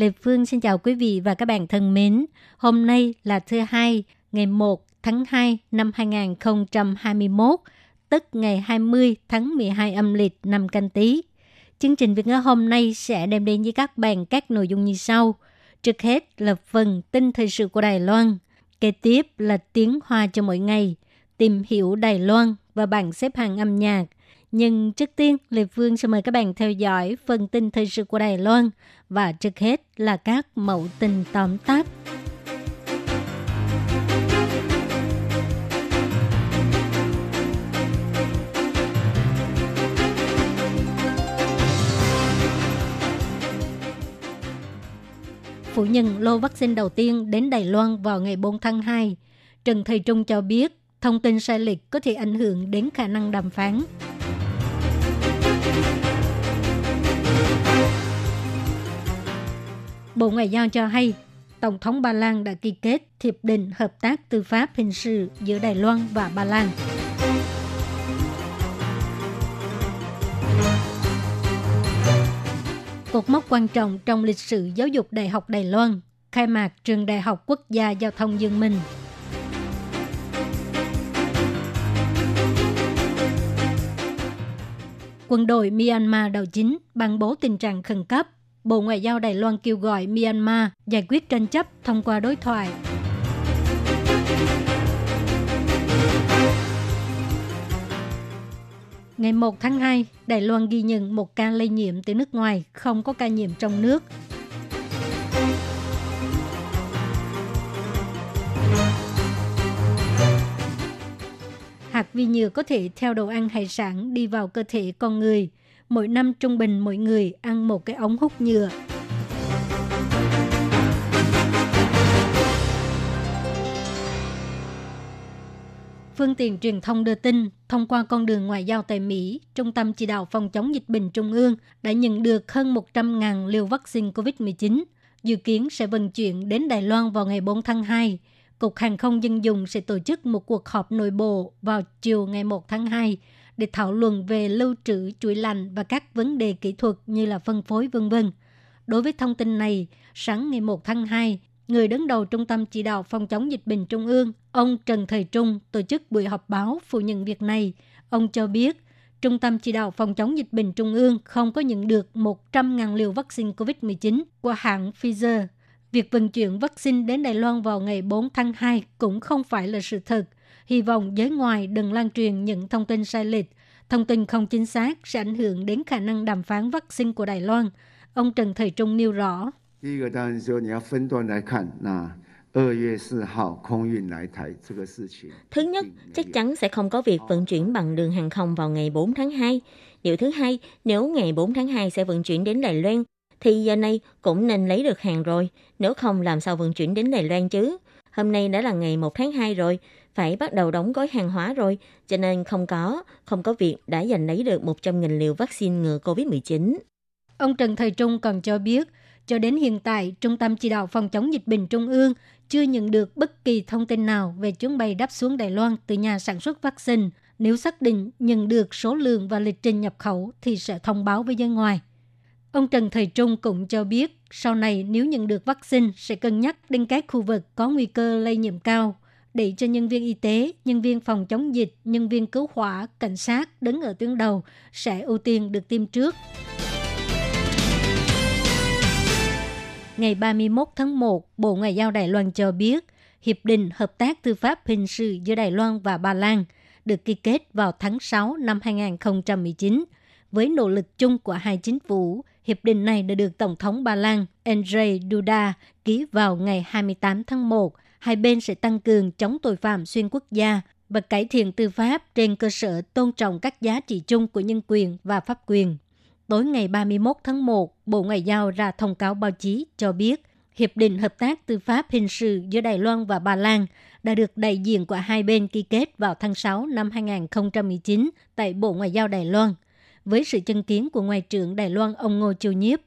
Lê Phương xin chào quý vị và các bạn thân mến. Hôm nay là thứ hai, ngày 1 tháng 2 năm 2021, tức ngày 20 tháng 12 âm lịch năm canh tí. Chương trình Việt ngữ hôm nay sẽ đem đến với các bạn các nội dung như sau. Trước hết là phần tin thời sự của Đài Loan. Kế tiếp là tiếng hoa cho mỗi ngày, tìm hiểu Đài Loan và bảng xếp hạng âm nhạc. Nhưng trước tiên, Lê Phương sẽ mời các bạn theo dõi phần tin thời sự của Đài Loan và trước hết là các mẫu tin tóm tắt. phủ nhận lô vaccine đầu tiên đến Đài Loan vào ngày 4 tháng 2. Trần Thầy Trung cho biết thông tin sai lệch có thể ảnh hưởng đến khả năng đàm phán. Bộ Ngoại giao cho hay, Tổng thống Ba Lan đã ký kết hiệp định hợp tác tư pháp hình sự giữa Đài Loan và Ba Lan. Cột mốc quan trọng trong lịch sử giáo dục Đại học Đài Loan, khai mạc trường Đại học Quốc gia Giao thông Dương Minh. Quân đội Myanmar đầu chính ban bố tình trạng khẩn cấp. Bộ Ngoại giao Đài Loan kêu gọi Myanmar giải quyết tranh chấp thông qua đối thoại. Ngày 1 tháng 2, Đài Loan ghi nhận một ca lây nhiễm từ nước ngoài, không có ca nhiễm trong nước. Hạt vi nhựa có thể theo đồ ăn hải sản đi vào cơ thể con người. Mỗi năm trung bình mỗi người ăn một cái ống hút nhựa. Phương tiện truyền thông đưa tin, thông qua con đường ngoại giao tại Mỹ, Trung tâm Chỉ đạo Phòng chống dịch bệnh Trung ương đã nhận được hơn 100.000 liều vaccine COVID-19, dự kiến sẽ vận chuyển đến Đài Loan vào ngày 4 tháng 2. Cục Hàng không Dân dụng sẽ tổ chức một cuộc họp nội bộ vào chiều ngày 1 tháng 2 để thảo luận về lưu trữ chuỗi lạnh và các vấn đề kỹ thuật như là phân phối vân vân. Đối với thông tin này, sáng ngày 1 tháng 2, người đứng đầu Trung tâm Chỉ đạo Phòng chống dịch bệnh Trung ương, ông Trần Thời Trung tổ chức buổi họp báo phủ nhận việc này. Ông cho biết, Trung tâm Chỉ đạo Phòng chống dịch bệnh Trung ương không có nhận được 100.000 liều vaccine COVID-19 của hãng Pfizer. Việc vận chuyển vaccine đến Đài Loan vào ngày 4 tháng 2 cũng không phải là sự thật hy vọng giới ngoài đừng lan truyền những thông tin sai lệch. Thông tin không chính xác sẽ ảnh hưởng đến khả năng đàm phán vaccine của Đài Loan. Ông Trần Thời Trung nêu rõ. Thứ nhất, chắc chắn sẽ không có việc vận chuyển bằng đường hàng không vào ngày 4 tháng 2. Điều thứ hai, nếu ngày 4 tháng 2 sẽ vận chuyển đến Đài Loan, thì giờ này cũng nên lấy được hàng rồi, nếu không làm sao vận chuyển đến Đài Loan chứ. Hôm nay đã là ngày 1 tháng 2 rồi, phải bắt đầu đóng gói hàng hóa rồi, cho nên không có, không có việc đã giành lấy được 100.000 liều vaccine ngừa COVID-19. Ông Trần Thời Trung còn cho biết, cho đến hiện tại, Trung tâm Chỉ đạo Phòng chống dịch bệnh Trung ương chưa nhận được bất kỳ thông tin nào về chuyến bay đáp xuống Đài Loan từ nhà sản xuất vaccine. Nếu xác định nhận được số lượng và lịch trình nhập khẩu thì sẽ thông báo với dân ngoài. Ông Trần Thời Trung cũng cho biết, sau này nếu nhận được vaccine sẽ cân nhắc đến các khu vực có nguy cơ lây nhiễm cao, để cho nhân viên y tế, nhân viên phòng chống dịch, nhân viên cứu hỏa, cảnh sát đứng ở tuyến đầu sẽ ưu tiên được tiêm trước. Ngày 31 tháng 1, Bộ Ngoại giao Đài Loan cho biết, Hiệp định Hợp tác Tư pháp Hình sự giữa Đài Loan và Ba Lan được ký kết vào tháng 6 năm 2019. Với nỗ lực chung của hai chính phủ, hiệp định này đã được Tổng thống Ba Lan Andrzej Duda ký vào ngày 28 tháng 1. Hai bên sẽ tăng cường chống tội phạm xuyên quốc gia và cải thiện tư pháp trên cơ sở tôn trọng các giá trị chung của nhân quyền và pháp quyền. Tối ngày 31 tháng 1, Bộ Ngoại giao ra thông cáo báo chí cho biết Hiệp định Hợp tác Tư pháp Hình sự giữa Đài Loan và Ba Lan đã được đại diện của hai bên ký kết vào tháng 6 năm 2019 tại Bộ Ngoại giao Đài Loan, với sự chứng kiến của Ngoại trưởng Đài Loan ông Ngô Châu Nhiếp,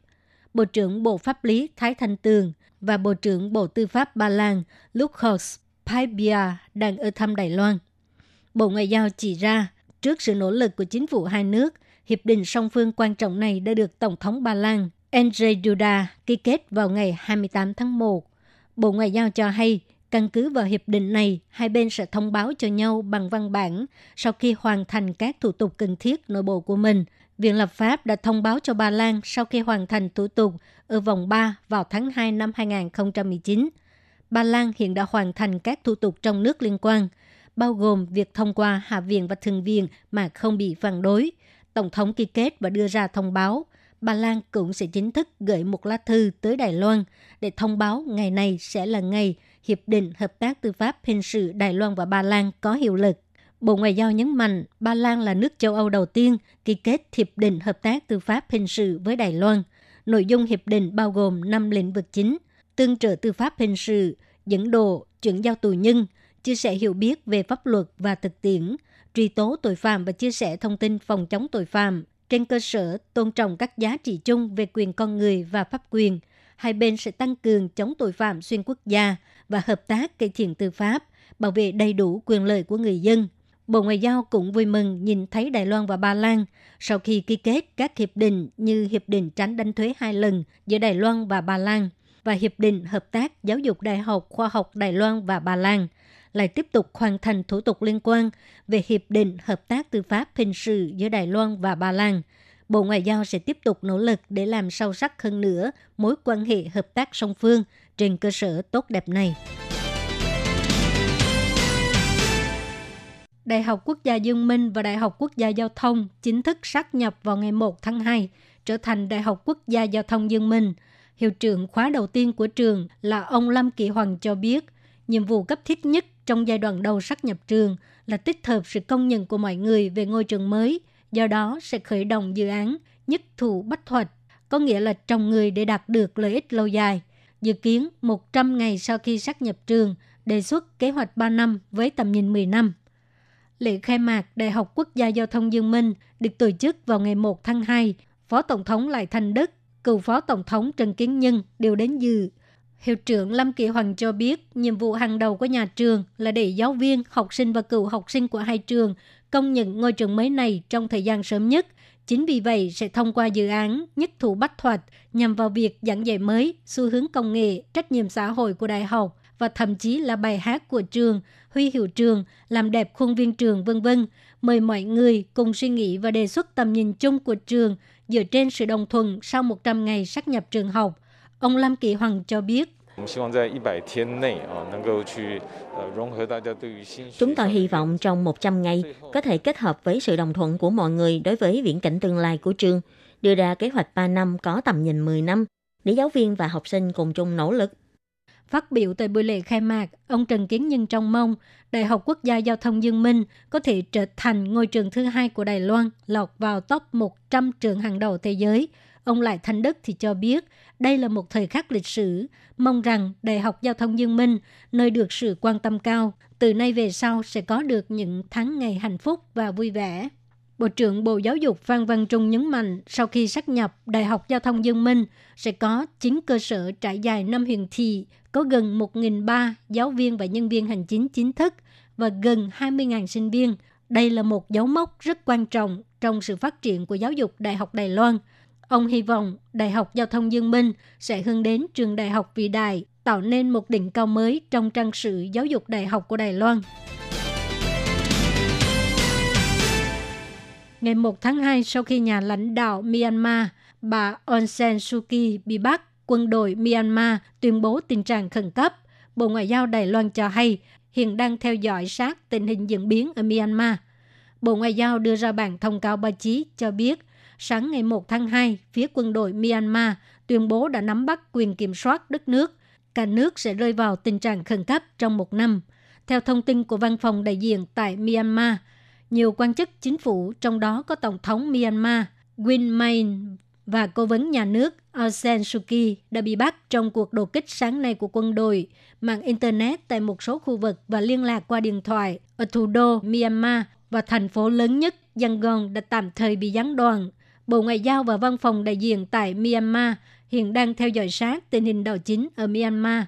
Bộ trưởng Bộ Pháp lý Thái Thanh Tường và Bộ trưởng Bộ Tư pháp Ba Lan Lukas Paibia đang ở thăm Đài Loan. Bộ Ngoại giao chỉ ra, trước sự nỗ lực của chính phủ hai nước, hiệp định song phương quan trọng này đã được Tổng thống Ba Lan Andrzej Duda ký kết vào ngày 28 tháng 1. Bộ Ngoại giao cho hay, căn cứ vào hiệp định này, hai bên sẽ thông báo cho nhau bằng văn bản sau khi hoàn thành các thủ tục cần thiết nội bộ của mình. Viện lập pháp đã thông báo cho Ba Lan sau khi hoàn thành thủ tục ở vòng 3 vào tháng 2 năm 2019. Ba Lan hiện đã hoàn thành các thủ tục trong nước liên quan, bao gồm việc thông qua Hạ viện và Thượng viện mà không bị phản đối. Tổng thống ký kết và đưa ra thông báo – Ba Lan cũng sẽ chính thức gửi một lá thư tới Đài Loan để thông báo ngày này sẽ là ngày Hiệp định Hợp tác Tư pháp Hình sự Đài Loan và Ba Lan có hiệu lực. Bộ Ngoại giao nhấn mạnh Ba Lan là nước châu Âu đầu tiên ký kết Hiệp định Hợp tác Tư pháp Hình sự với Đài Loan. Nội dung hiệp định bao gồm 5 lĩnh vực chính, tương trợ tư pháp hình sự, dẫn độ, chuyển giao tù nhân, chia sẻ hiểu biết về pháp luật và thực tiễn, truy tố tội phạm và chia sẻ thông tin phòng chống tội phạm, trên cơ sở tôn trọng các giá trị chung về quyền con người và pháp quyền, hai bên sẽ tăng cường chống tội phạm xuyên quốc gia và hợp tác cải thiện tư pháp, bảo vệ đầy đủ quyền lợi của người dân. Bộ Ngoại giao cũng vui mừng nhìn thấy Đài Loan và Ba Lan sau khi ký kết các hiệp định như Hiệp định tránh đánh thuế hai lần giữa Đài Loan và Ba Lan và Hiệp định Hợp tác Giáo dục Đại học Khoa học Đài Loan và Ba Lan – lại tiếp tục hoàn thành thủ tục liên quan về Hiệp định Hợp tác Tư pháp Hình sự giữa Đài Loan và Ba Lan. Bộ Ngoại giao sẽ tiếp tục nỗ lực để làm sâu sắc hơn nữa mối quan hệ hợp tác song phương trên cơ sở tốt đẹp này. Đại học Quốc gia Dương Minh và Đại học Quốc gia Giao thông chính thức sát nhập vào ngày 1 tháng 2, trở thành Đại học Quốc gia Giao thông Dương Minh. Hiệu trưởng khóa đầu tiên của trường là ông Lâm Kỳ Hoàng cho biết, nhiệm vụ cấp thiết nhất trong giai đoạn đầu sát nhập trường là tích hợp sự công nhận của mọi người về ngôi trường mới, do đó sẽ khởi động dự án nhất thủ bách thuật, có nghĩa là trồng người để đạt được lợi ích lâu dài. Dự kiến 100 ngày sau khi sát nhập trường, đề xuất kế hoạch 3 năm với tầm nhìn 10 năm. Lễ khai mạc Đại học Quốc gia Giao thông Dương Minh được tổ chức vào ngày 1 tháng 2. Phó Tổng thống Lại Thành Đức, cựu Phó Tổng thống Trần Kiến Nhân đều đến dự. Hiệu trưởng Lâm Kỳ Hoàng cho biết, nhiệm vụ hàng đầu của nhà trường là để giáo viên, học sinh và cựu học sinh của hai trường công nhận ngôi trường mới này trong thời gian sớm nhất. Chính vì vậy sẽ thông qua dự án nhất thủ bách thuật nhằm vào việc giảng dạy mới, xu hướng công nghệ, trách nhiệm xã hội của đại học và thậm chí là bài hát của trường, huy hiệu trường, làm đẹp khuôn viên trường vân vân. Mời mọi người cùng suy nghĩ và đề xuất tầm nhìn chung của trường dựa trên sự đồng thuận sau 100 ngày sát nhập trường học Ông Lam Kỳ Hoàng cho biết, Chúng tôi hy vọng trong 100 ngày có thể kết hợp với sự đồng thuận của mọi người đối với viễn cảnh tương lai của trường, đưa ra kế hoạch 3 năm có tầm nhìn 10 năm để giáo viên và học sinh cùng chung nỗ lực. Phát biểu tại buổi lễ khai mạc, ông Trần Kiến Nhân trong mong Đại học Quốc gia Giao thông Dương Minh có thể trở thành ngôi trường thứ hai của Đài Loan lọt vào top 100 trường hàng đầu thế giới. Ông Lại Thanh Đức thì cho biết đây là một thời khắc lịch sử, mong rằng Đại học Giao thông Dương Minh, nơi được sự quan tâm cao, từ nay về sau sẽ có được những tháng ngày hạnh phúc và vui vẻ. Bộ trưởng Bộ Giáo dục Phan Văn Trung nhấn mạnh sau khi sát nhập Đại học Giao thông Dương Minh sẽ có 9 cơ sở trải dài năm huyện thị, có gần 1.300 giáo viên và nhân viên hành chính chính thức và gần 20.000 sinh viên. Đây là một dấu mốc rất quan trọng trong sự phát triển của giáo dục Đại học Đài Loan – Ông hy vọng Đại học Giao thông Dương Minh sẽ hướng đến trường đại học vĩ đại, tạo nên một đỉnh cao mới trong trang sử giáo dục đại học của Đài Loan. Ngày 1 tháng 2, sau khi nhà lãnh đạo Myanmar, bà Aung San Suu Kyi bị bắt, quân đội Myanmar tuyên bố tình trạng khẩn cấp. Bộ Ngoại giao Đài Loan cho hay hiện đang theo dõi sát tình hình diễn biến ở Myanmar. Bộ Ngoại giao đưa ra bản thông cáo báo chí cho biết – sáng ngày 1 tháng 2, phía quân đội Myanmar tuyên bố đã nắm bắt quyền kiểm soát đất nước. Cả nước sẽ rơi vào tình trạng khẩn cấp trong một năm. Theo thông tin của văn phòng đại diện tại Myanmar, nhiều quan chức chính phủ, trong đó có Tổng thống Myanmar Win Myint và cố vấn nhà nước Aung San Suu Kyi đã bị bắt trong cuộc đột kích sáng nay của quân đội, mạng Internet tại một số khu vực và liên lạc qua điện thoại ở thủ đô Myanmar và thành phố lớn nhất Yangon đã tạm thời bị gián đoạn. Bộ Ngoại giao và Văn phòng đại diện tại Myanmar hiện đang theo dõi sát tình hình đảo chính ở Myanmar.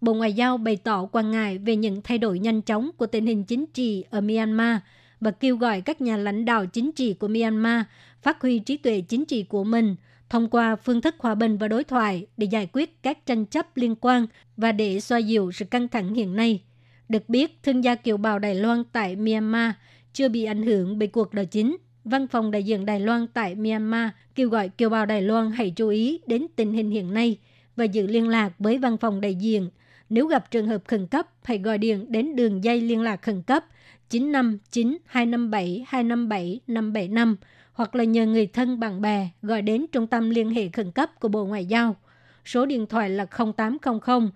Bộ Ngoại giao bày tỏ quan ngại về những thay đổi nhanh chóng của tình hình chính trị ở Myanmar và kêu gọi các nhà lãnh đạo chính trị của Myanmar phát huy trí tuệ chính trị của mình thông qua phương thức hòa bình và đối thoại để giải quyết các tranh chấp liên quan và để xoa dịu sự căng thẳng hiện nay. Được biết, thương gia kiều bào Đài Loan tại Myanmar chưa bị ảnh hưởng bởi cuộc đảo chính. Văn phòng đại diện Đài Loan tại Myanmar kêu gọi kiều bào Đài Loan hãy chú ý đến tình hình hiện nay và giữ liên lạc với văn phòng đại diện. Nếu gặp trường hợp khẩn cấp, hãy gọi điện đến đường dây liên lạc khẩn cấp 959 257 257 575 hoặc là nhờ người thân bạn bè gọi đến trung tâm liên hệ khẩn cấp của Bộ Ngoại giao. Số điện thoại là 0800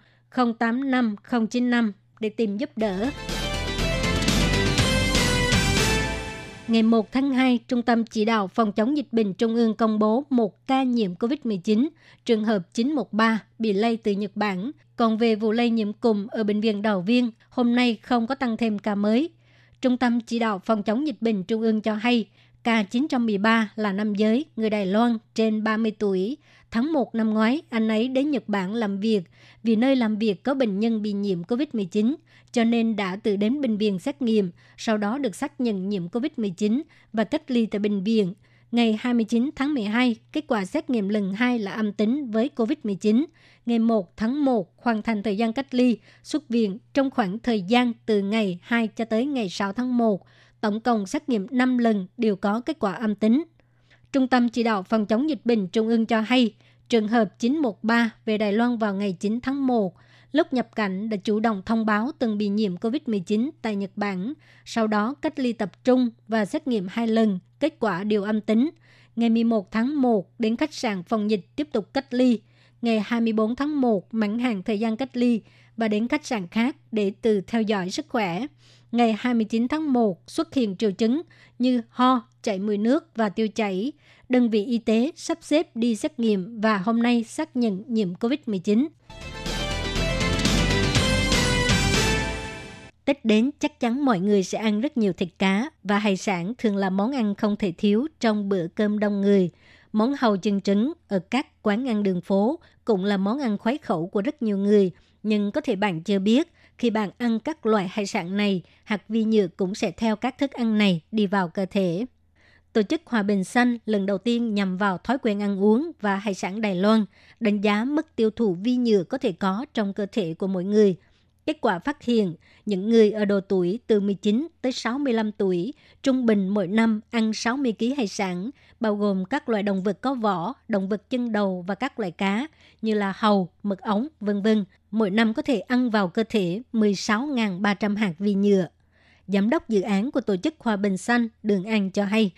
085 095 để tìm giúp đỡ. Ngày 1 tháng 2, Trung tâm Chỉ đạo Phòng chống dịch bệnh Trung ương công bố một ca nhiễm COVID-19, trường hợp 913 bị lây từ Nhật Bản. Còn về vụ lây nhiễm cùng ở Bệnh viện Đào Viên, hôm nay không có tăng thêm ca mới. Trung tâm Chỉ đạo Phòng chống dịch bệnh Trung ương cho hay, ca 913 là nam giới, người Đài Loan trên 30 tuổi. Tháng 1 năm ngoái, anh ấy đến Nhật Bản làm việc vì nơi làm việc có bệnh nhân bị nhiễm COVID-19, cho nên đã tự đến bệnh viện xét nghiệm, sau đó được xác nhận nhiễm COVID-19 và cách ly tại bệnh viện. Ngày 29 tháng 12, kết quả xét nghiệm lần 2 là âm tính với COVID-19. Ngày 1 tháng 1 hoàn thành thời gian cách ly, xuất viện trong khoảng thời gian từ ngày 2 cho tới ngày 6 tháng 1. Tổng cộng xét nghiệm 5 lần đều có kết quả âm tính. Trung tâm Chỉ đạo Phòng chống dịch bệnh Trung ương cho hay, trường hợp 913 về Đài Loan vào ngày 9 tháng 1, lúc nhập cảnh đã chủ động thông báo từng bị nhiễm COVID-19 tại Nhật Bản, sau đó cách ly tập trung và xét nghiệm hai lần, kết quả đều âm tính. Ngày 11 tháng 1 đến khách sạn phòng dịch tiếp tục cách ly. Ngày 24 tháng 1 mãn hạn thời gian cách ly và đến khách sạn khác để từ theo dõi sức khỏe. Ngày 29 tháng 1 xuất hiện triệu chứng như ho, chảy mùi nước và tiêu chảy. Đơn vị y tế sắp xếp đi xét nghiệm và hôm nay xác nhận nhiễm COVID-19. Tết đến chắc chắn mọi người sẽ ăn rất nhiều thịt cá và hải sản thường là món ăn không thể thiếu trong bữa cơm đông người. Món hàu chân trứng ở các quán ăn đường phố cũng là món ăn khoái khẩu của rất nhiều người. Nhưng có thể bạn chưa biết, khi bạn ăn các loại hải sản này, hạt vi nhựa cũng sẽ theo các thức ăn này đi vào cơ thể. Tổ chức Hòa bình Xanh lần đầu tiên nhằm vào thói quen ăn uống và hải sản Đài Loan, đánh giá mức tiêu thụ vi nhựa có thể có trong cơ thể của mỗi người – Kết quả phát hiện, những người ở độ tuổi từ 19 tới 65 tuổi trung bình mỗi năm ăn 60 kg hải sản, bao gồm các loại động vật có vỏ, động vật chân đầu và các loại cá như là hầu, mực ống, vân vân. Mỗi năm có thể ăn vào cơ thể 16.300 hạt vi nhựa. Giám đốc dự án của Tổ chức Hòa bình Xanh Đường An cho hay.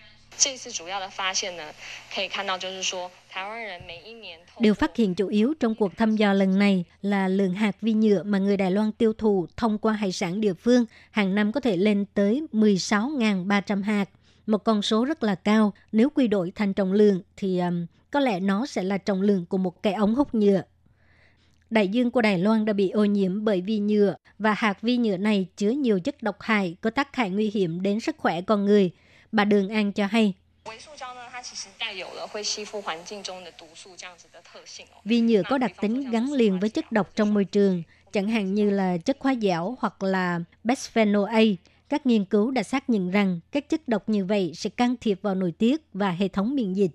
Điều phát hiện chủ yếu trong cuộc thăm dò lần này là lượng hạt vi nhựa mà người Đài Loan tiêu thụ thông qua hải sản địa phương hàng năm có thể lên tới 16.300 hạt. Một con số rất là cao. Nếu quy đổi thành trọng lượng thì um, có lẽ nó sẽ là trọng lượng của một cái ống hút nhựa. Đại dương của Đài Loan đã bị ô nhiễm bởi vi nhựa và hạt vi nhựa này chứa nhiều chất độc hại có tác hại nguy hiểm đến sức khỏe con người. Bà Đường An cho hay. Vi nhựa có đặc tính gắn liền với chất độc trong môi trường, chẳng hạn như là chất hóa dẻo hoặc là bisphenol A. Các nghiên cứu đã xác nhận rằng các chất độc như vậy sẽ can thiệp vào nội tiết và hệ thống miễn dịch.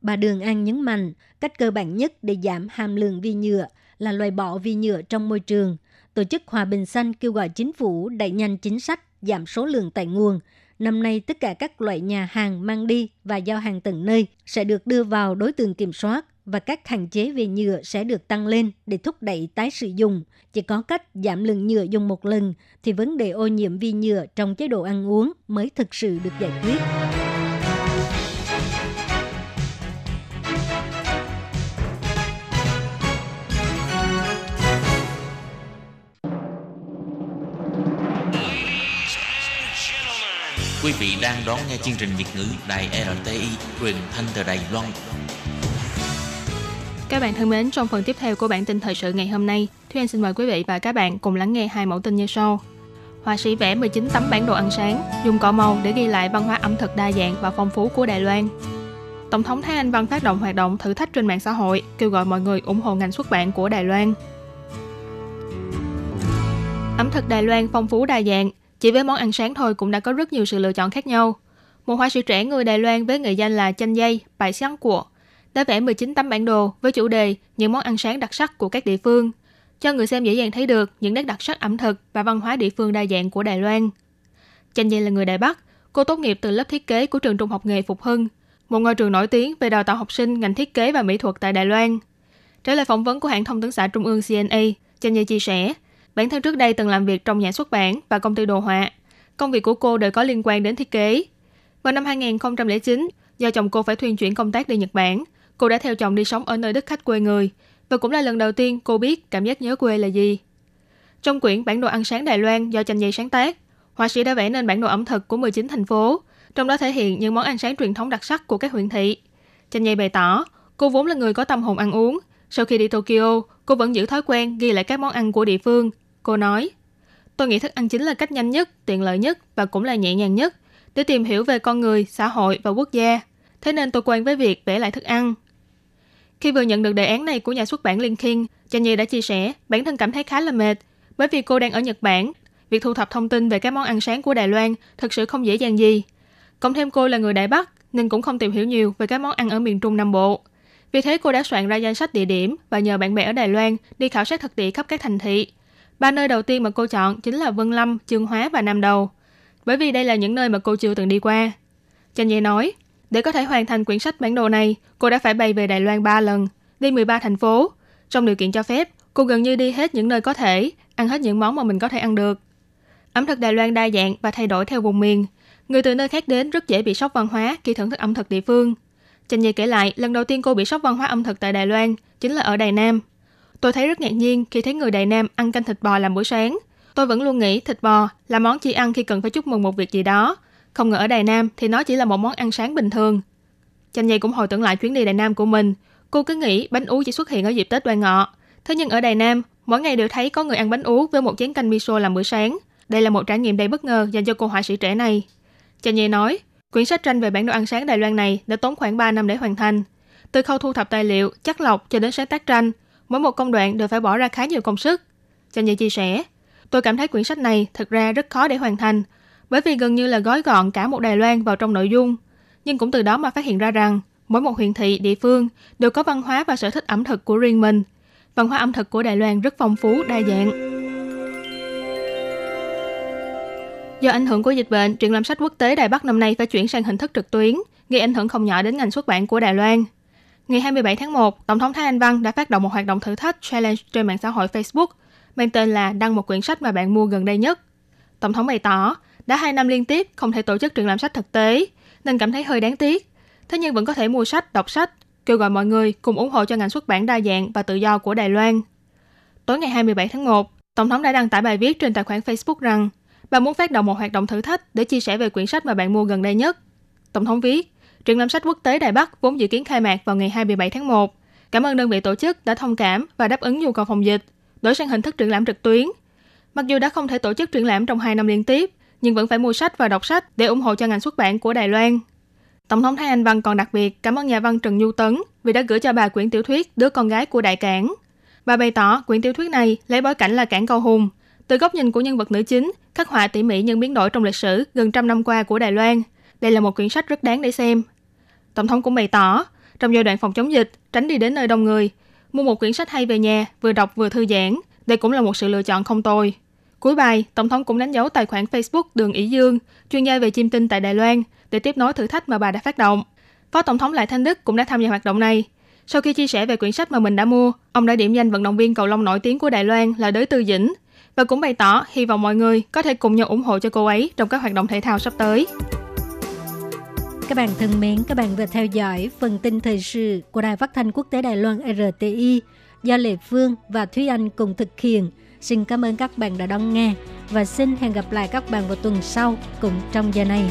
Bà Đường An nhấn mạnh, cách cơ bản nhất để giảm hàm lượng vi nhựa là loại bỏ vi nhựa trong môi trường. Tổ chức Hòa bình Xanh kêu gọi chính phủ đẩy nhanh chính sách giảm số lượng tại nguồn, năm nay, tất cả các loại nhà hàng mang đi và giao hàng tận nơi sẽ được đưa vào đối tượng kiểm soát và các hạn chế về nhựa sẽ được tăng lên để thúc đẩy tái sử dụng. Chỉ có cách giảm lượng nhựa dùng một lần thì vấn đề ô nhiễm vi nhựa trong chế độ ăn uống mới thực sự được giải quyết. Quý vị đang đón nghe chương trình Việt ngữ Đài RTI truyền thanh từ Đài Loan. Các bạn thân mến, trong phần tiếp theo của bản tin thời sự ngày hôm nay, Thúy Anh xin mời quý vị và các bạn cùng lắng nghe hai mẫu tin như sau. Họa sĩ vẽ 19 tấm bản đồ ăn sáng, dùng cọ màu để ghi lại văn hóa ẩm thực đa dạng và phong phú của Đài Loan. Tổng thống Thái Anh Văn phát động hoạt động thử thách trên mạng xã hội, kêu gọi mọi người ủng hộ ngành xuất bản của Đài Loan. Ẩm thực Đài Loan phong phú đa dạng, chỉ với món ăn sáng thôi cũng đã có rất nhiều sự lựa chọn khác nhau. Một họa sĩ trẻ người Đài Loan với nghệ danh là Chanh Dây, Bài Sáng Của, đã vẽ 19 tấm bản đồ với chủ đề những món ăn sáng đặc sắc của các địa phương, cho người xem dễ dàng thấy được những nét đặc sắc ẩm thực và văn hóa địa phương đa dạng của Đài Loan. Chanh Dây là người Đài Bắc, cô tốt nghiệp từ lớp thiết kế của trường trung học nghề Phục Hưng, một ngôi trường nổi tiếng về đào tạo học sinh ngành thiết kế và mỹ thuật tại Đài Loan. Trả lời phỏng vấn của hãng thông tấn xã Trung ương CNA, Chanh Dây chia sẻ, bản thân trước đây từng làm việc trong nhà xuất bản và công ty đồ họa. Công việc của cô đều có liên quan đến thiết kế. Vào năm 2009, do chồng cô phải thuyên chuyển công tác đi Nhật Bản, cô đã theo chồng đi sống ở nơi đất khách quê người và cũng là lần đầu tiên cô biết cảm giác nhớ quê là gì. Trong quyển Bản đồ ăn sáng Đài Loan do Chanh Dây sáng tác, họa sĩ đã vẽ nên bản đồ ẩm thực của 19 thành phố, trong đó thể hiện những món ăn sáng truyền thống đặc sắc của các huyện thị. Chanh Dây bày tỏ, cô vốn là người có tâm hồn ăn uống. Sau khi đi Tokyo, cô vẫn giữ thói quen ghi lại các món ăn của địa phương. Cô nói, tôi nghĩ thức ăn chính là cách nhanh nhất, tiện lợi nhất và cũng là nhẹ nhàng nhất để tìm hiểu về con người, xã hội và quốc gia. Thế nên tôi quen với việc vẽ lại thức ăn. Khi vừa nhận được đề án này của nhà xuất bản Liên King, Chanh Nhi đã chia sẻ bản thân cảm thấy khá là mệt bởi vì cô đang ở Nhật Bản. Việc thu thập thông tin về các món ăn sáng của Đài Loan thực sự không dễ dàng gì. Cộng thêm cô là người Đài Bắc nên cũng không tìm hiểu nhiều về các món ăn ở miền Trung Nam Bộ. Vì thế cô đã soạn ra danh sách địa điểm và nhờ bạn bè ở Đài Loan đi khảo sát thực địa khắp các thành thị. Ba nơi đầu tiên mà cô chọn chính là Vân Lâm, Chương Hóa và Nam Đầu. Bởi vì đây là những nơi mà cô chưa từng đi qua. Chanh Nhi nói, để có thể hoàn thành quyển sách bản đồ này, cô đã phải bay về Đài Loan 3 lần, đi 13 thành phố. Trong điều kiện cho phép, cô gần như đi hết những nơi có thể, ăn hết những món mà mình có thể ăn được. Ẩm thực Đài Loan đa dạng và thay đổi theo vùng miền. Người từ nơi khác đến rất dễ bị sốc văn hóa khi thưởng thức ẩm thực địa phương. Chanh Nhi kể lại, lần đầu tiên cô bị sốc văn hóa ẩm thực tại Đài Loan chính là ở Đài Nam. Tôi thấy rất ngạc nhiên khi thấy người Đài Nam ăn canh thịt bò làm bữa sáng. Tôi vẫn luôn nghĩ thịt bò là món chỉ ăn khi cần phải chúc mừng một việc gì đó, không ngờ ở Đài Nam thì nó chỉ là một món ăn sáng bình thường. Chanh Nhi cũng hồi tưởng lại chuyến đi Đài Nam của mình. Cô cứ nghĩ bánh ú chỉ xuất hiện ở dịp Tết đoan ngọ. Thế nhưng ở Đài Nam, mỗi ngày đều thấy có người ăn bánh ú với một chén canh miso làm bữa sáng. Đây là một trải nghiệm đầy bất ngờ dành cho cô họa sĩ trẻ này. Chanh Nhi nói, quyển sách tranh về bản đồ ăn sáng Đài Loan này đã tốn khoảng 3 năm để hoàn thành. Từ khâu thu thập tài liệu, chắc lọc cho đến sáng tác tranh, mỗi một công đoạn đều phải bỏ ra khá nhiều công sức. Chanh Nhi chia sẻ, tôi cảm thấy quyển sách này thực ra rất khó để hoàn thành, bởi vì gần như là gói gọn cả một Đài Loan vào trong nội dung. Nhưng cũng từ đó mà phát hiện ra rằng, mỗi một huyện thị, địa phương đều có văn hóa và sở thích ẩm thực của riêng mình. Văn hóa ẩm thực của Đài Loan rất phong phú, đa dạng. Do ảnh hưởng của dịch bệnh, triển lãm sách quốc tế Đài Bắc năm nay phải chuyển sang hình thức trực tuyến, gây ảnh hưởng không nhỏ đến ngành xuất bản của Đài Loan. Ngày 27 tháng 1, Tổng thống Thái Anh Văn đã phát động một hoạt động thử thách challenge trên mạng xã hội Facebook mang tên là đăng một quyển sách mà bạn mua gần đây nhất. Tổng thống bày tỏ, đã hai năm liên tiếp không thể tổ chức triển lãm sách thực tế, nên cảm thấy hơi đáng tiếc. Thế nhưng vẫn có thể mua sách, đọc sách, kêu gọi mọi người cùng ủng hộ cho ngành xuất bản đa dạng và tự do của Đài Loan. Tối ngày 27 tháng 1, Tổng thống đã đăng tải bài viết trên tài khoản Facebook rằng bà muốn phát động một hoạt động thử thách để chia sẻ về quyển sách mà bạn mua gần đây nhất. Tổng thống viết, triển lãm sách quốc tế Đài Bắc vốn dự kiến khai mạc vào ngày 27 tháng 1. Cảm ơn đơn vị tổ chức đã thông cảm và đáp ứng nhu cầu phòng dịch, đổi sang hình thức triển lãm trực tuyến. Mặc dù đã không thể tổ chức triển lãm trong 2 năm liên tiếp, nhưng vẫn phải mua sách và đọc sách để ủng hộ cho ngành xuất bản của Đài Loan. Tổng thống Thái Anh Văn còn đặc biệt cảm ơn nhà văn Trần Nhu Tấn vì đã gửi cho bà quyển tiểu thuyết Đứa con gái của đại cảng. Bà bày tỏ quyển tiểu thuyết này lấy bối cảnh là cảng Cầu Hùng, từ góc nhìn của nhân vật nữ chính, khắc họa tỉ mỉ những biến đổi trong lịch sử gần trăm năm qua của Đài Loan. Đây là một quyển sách rất đáng để xem. Tổng thống cũng bày tỏ, trong giai đoạn phòng chống dịch, tránh đi đến nơi đông người, mua một quyển sách hay về nhà, vừa đọc vừa thư giãn, đây cũng là một sự lựa chọn không tồi. Cuối bài, Tổng thống cũng đánh dấu tài khoản Facebook Đường Ý Dương, chuyên gia về chim tinh tại Đài Loan, để tiếp nối thử thách mà bà đã phát động. Phó Tổng thống Lại Thanh Đức cũng đã tham gia hoạt động này. Sau khi chia sẻ về quyển sách mà mình đã mua, ông đã điểm danh vận động viên cầu lông nổi tiếng của Đài Loan là Đới Tư Dĩnh và cũng bày tỏ hy vọng mọi người có thể cùng nhau ủng hộ cho cô ấy trong các hoạt động thể thao sắp tới. Các bạn thân mến, các bạn vừa theo dõi phần tin thời sự của Đài Phát thanh Quốc tế Đài Loan RTI do Lệ Phương và Thúy Anh cùng thực hiện. Xin cảm ơn các bạn đã đón nghe và xin hẹn gặp lại các bạn vào tuần sau cùng trong giờ này.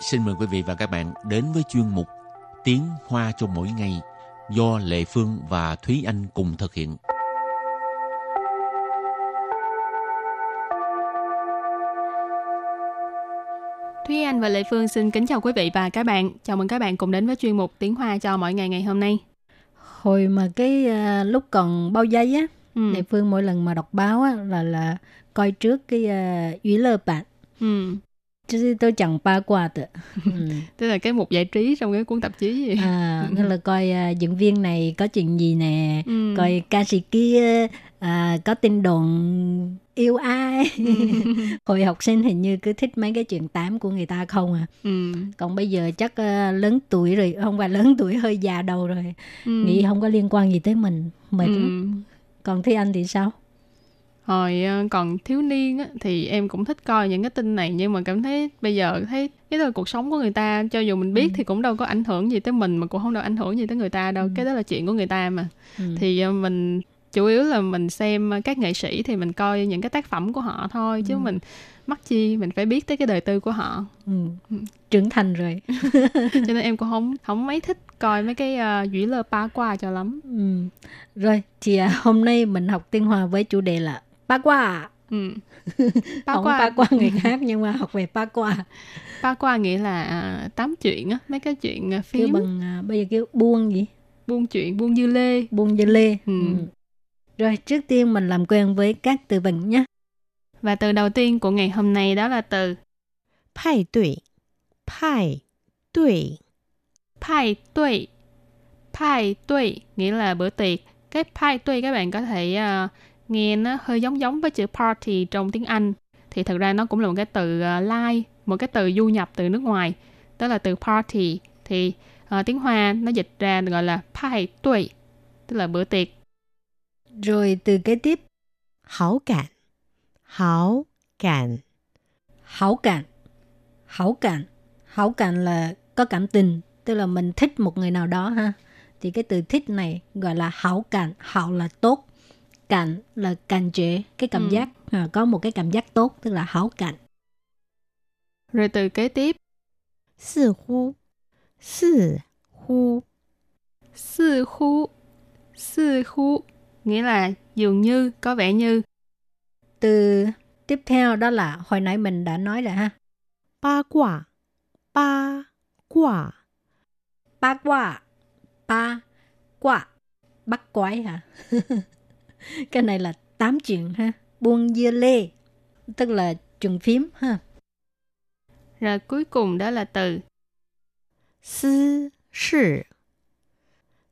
Xin mời quý vị và các bạn đến với chuyên mục Tiếng Hoa cho mỗi ngày do Lệ Phương và Thúy Anh cùng thực hiện. Thúy Anh và Lệ Phương xin kính chào quý vị và các bạn. Chào mừng các bạn cùng đến với chuyên mục Tiếng Hoa cho mỗi ngày ngày hôm nay. Hồi mà cái uh, lúc còn bao giây á, Ừ. Lệ Phương mỗi lần mà đọc báo á là là coi trước cái uh, ủy lơ bản Ừ. chứ tôi chẳng ba qua tự ừ. Tức là cái mục giải trí trong cái cuốn tạp chí vậy. à, nghĩa là coi uh, diễn viên này có chuyện gì nè Ừ. coi ca sĩ kia à, có tin đồn yêu ai hồi học sinh hình như cứ thích mấy cái chuyện tám của người ta không à Ừ. còn bây giờ chắc uh, lớn tuổi rồi không phải lớn tuổi hơi già đầu rồi Ừ. nghĩ không có liên quan gì tới mình mệt Ừ. còn Thúy Anh thì sao Hồi ờ, còn thiếu niên á, thì em cũng thích coi những cái tin này nhưng mà cảm thấy bây giờ thấy cái đó là cuộc sống của người ta cho dù mình biết Ừ. thì cũng đâu có ảnh hưởng gì tới mình mà cũng không đâu ảnh hưởng gì tới người ta đâu Ừ. cái đó là chuyện của người ta mà ừ. thì ờ, mình chủ yếu là mình xem ờ, các nghệ sĩ thì mình coi những cái tác phẩm của họ thôi chứ Ừ. mình mắc chi mình phải biết tới cái đời tư của họ Ừ. Ừ. trưởng thành rồi cho nên em cũng không không mấy thích coi mấy cái uh, dũy lơ ba qua cho lắm ừ. rồi thì à, hôm nay mình học tiếng Hoa với chủ đề là 八卦 ừ. À? Ba không qua. ba qua người khác nhưng mà học về ba qua. Ba qua nghĩa là à, tám chuyện á mấy cái chuyện à, phím kêu bằng à, bây giờ kêu buông gì? Buông chuyện buông dư lê. Buông dư lê. Ừ. ừ. rồi trước tiên mình làm quen với các từ vựng nhé. Và từ đầu tiên của ngày hôm nay đó là từ Pai tuổi Pai tuổi Pai tuổi Pai tuổi nghĩa là bữa tiệc. Cái pai tuổi các bạn có thể uh, nghe nó hơi giống giống với chữ party trong tiếng Anh. Thì thật ra nó cũng là một cái từ ờ, like, một cái từ du nhập từ nước ngoài, đó là từ party. Thì uh, tiếng Hoa nó dịch ra gọi là pai tuổi, tức là bữa tiệc. Rồi từ kế tiếp, hảo cảm, hảo cảm, hảo cảm, hảo cảm, hảo cảm là có cảm tình, tức là mình thích một người nào đó ha. Thì cái từ thích này gọi là hảo cảm, hảo là tốt, cảm là cảm chế cái cảm ừ. giác à, có một cái cảm giác tốt tức là hảo cảm rồi từ kế tiếp. Sư hu sư hu sư hu sư hu nghĩa là dường như có vẻ như. Từ tiếp theo đó là hồi nãy mình đã nói rồi ha. Ba quả. Ba quả. Ba quả. Ba quả. Bắt quái hả? cái này là tám chuyện ha. Buông dưa lê tức là chuẩn phím ha. Rồi cuối cùng đó là từ sư sư.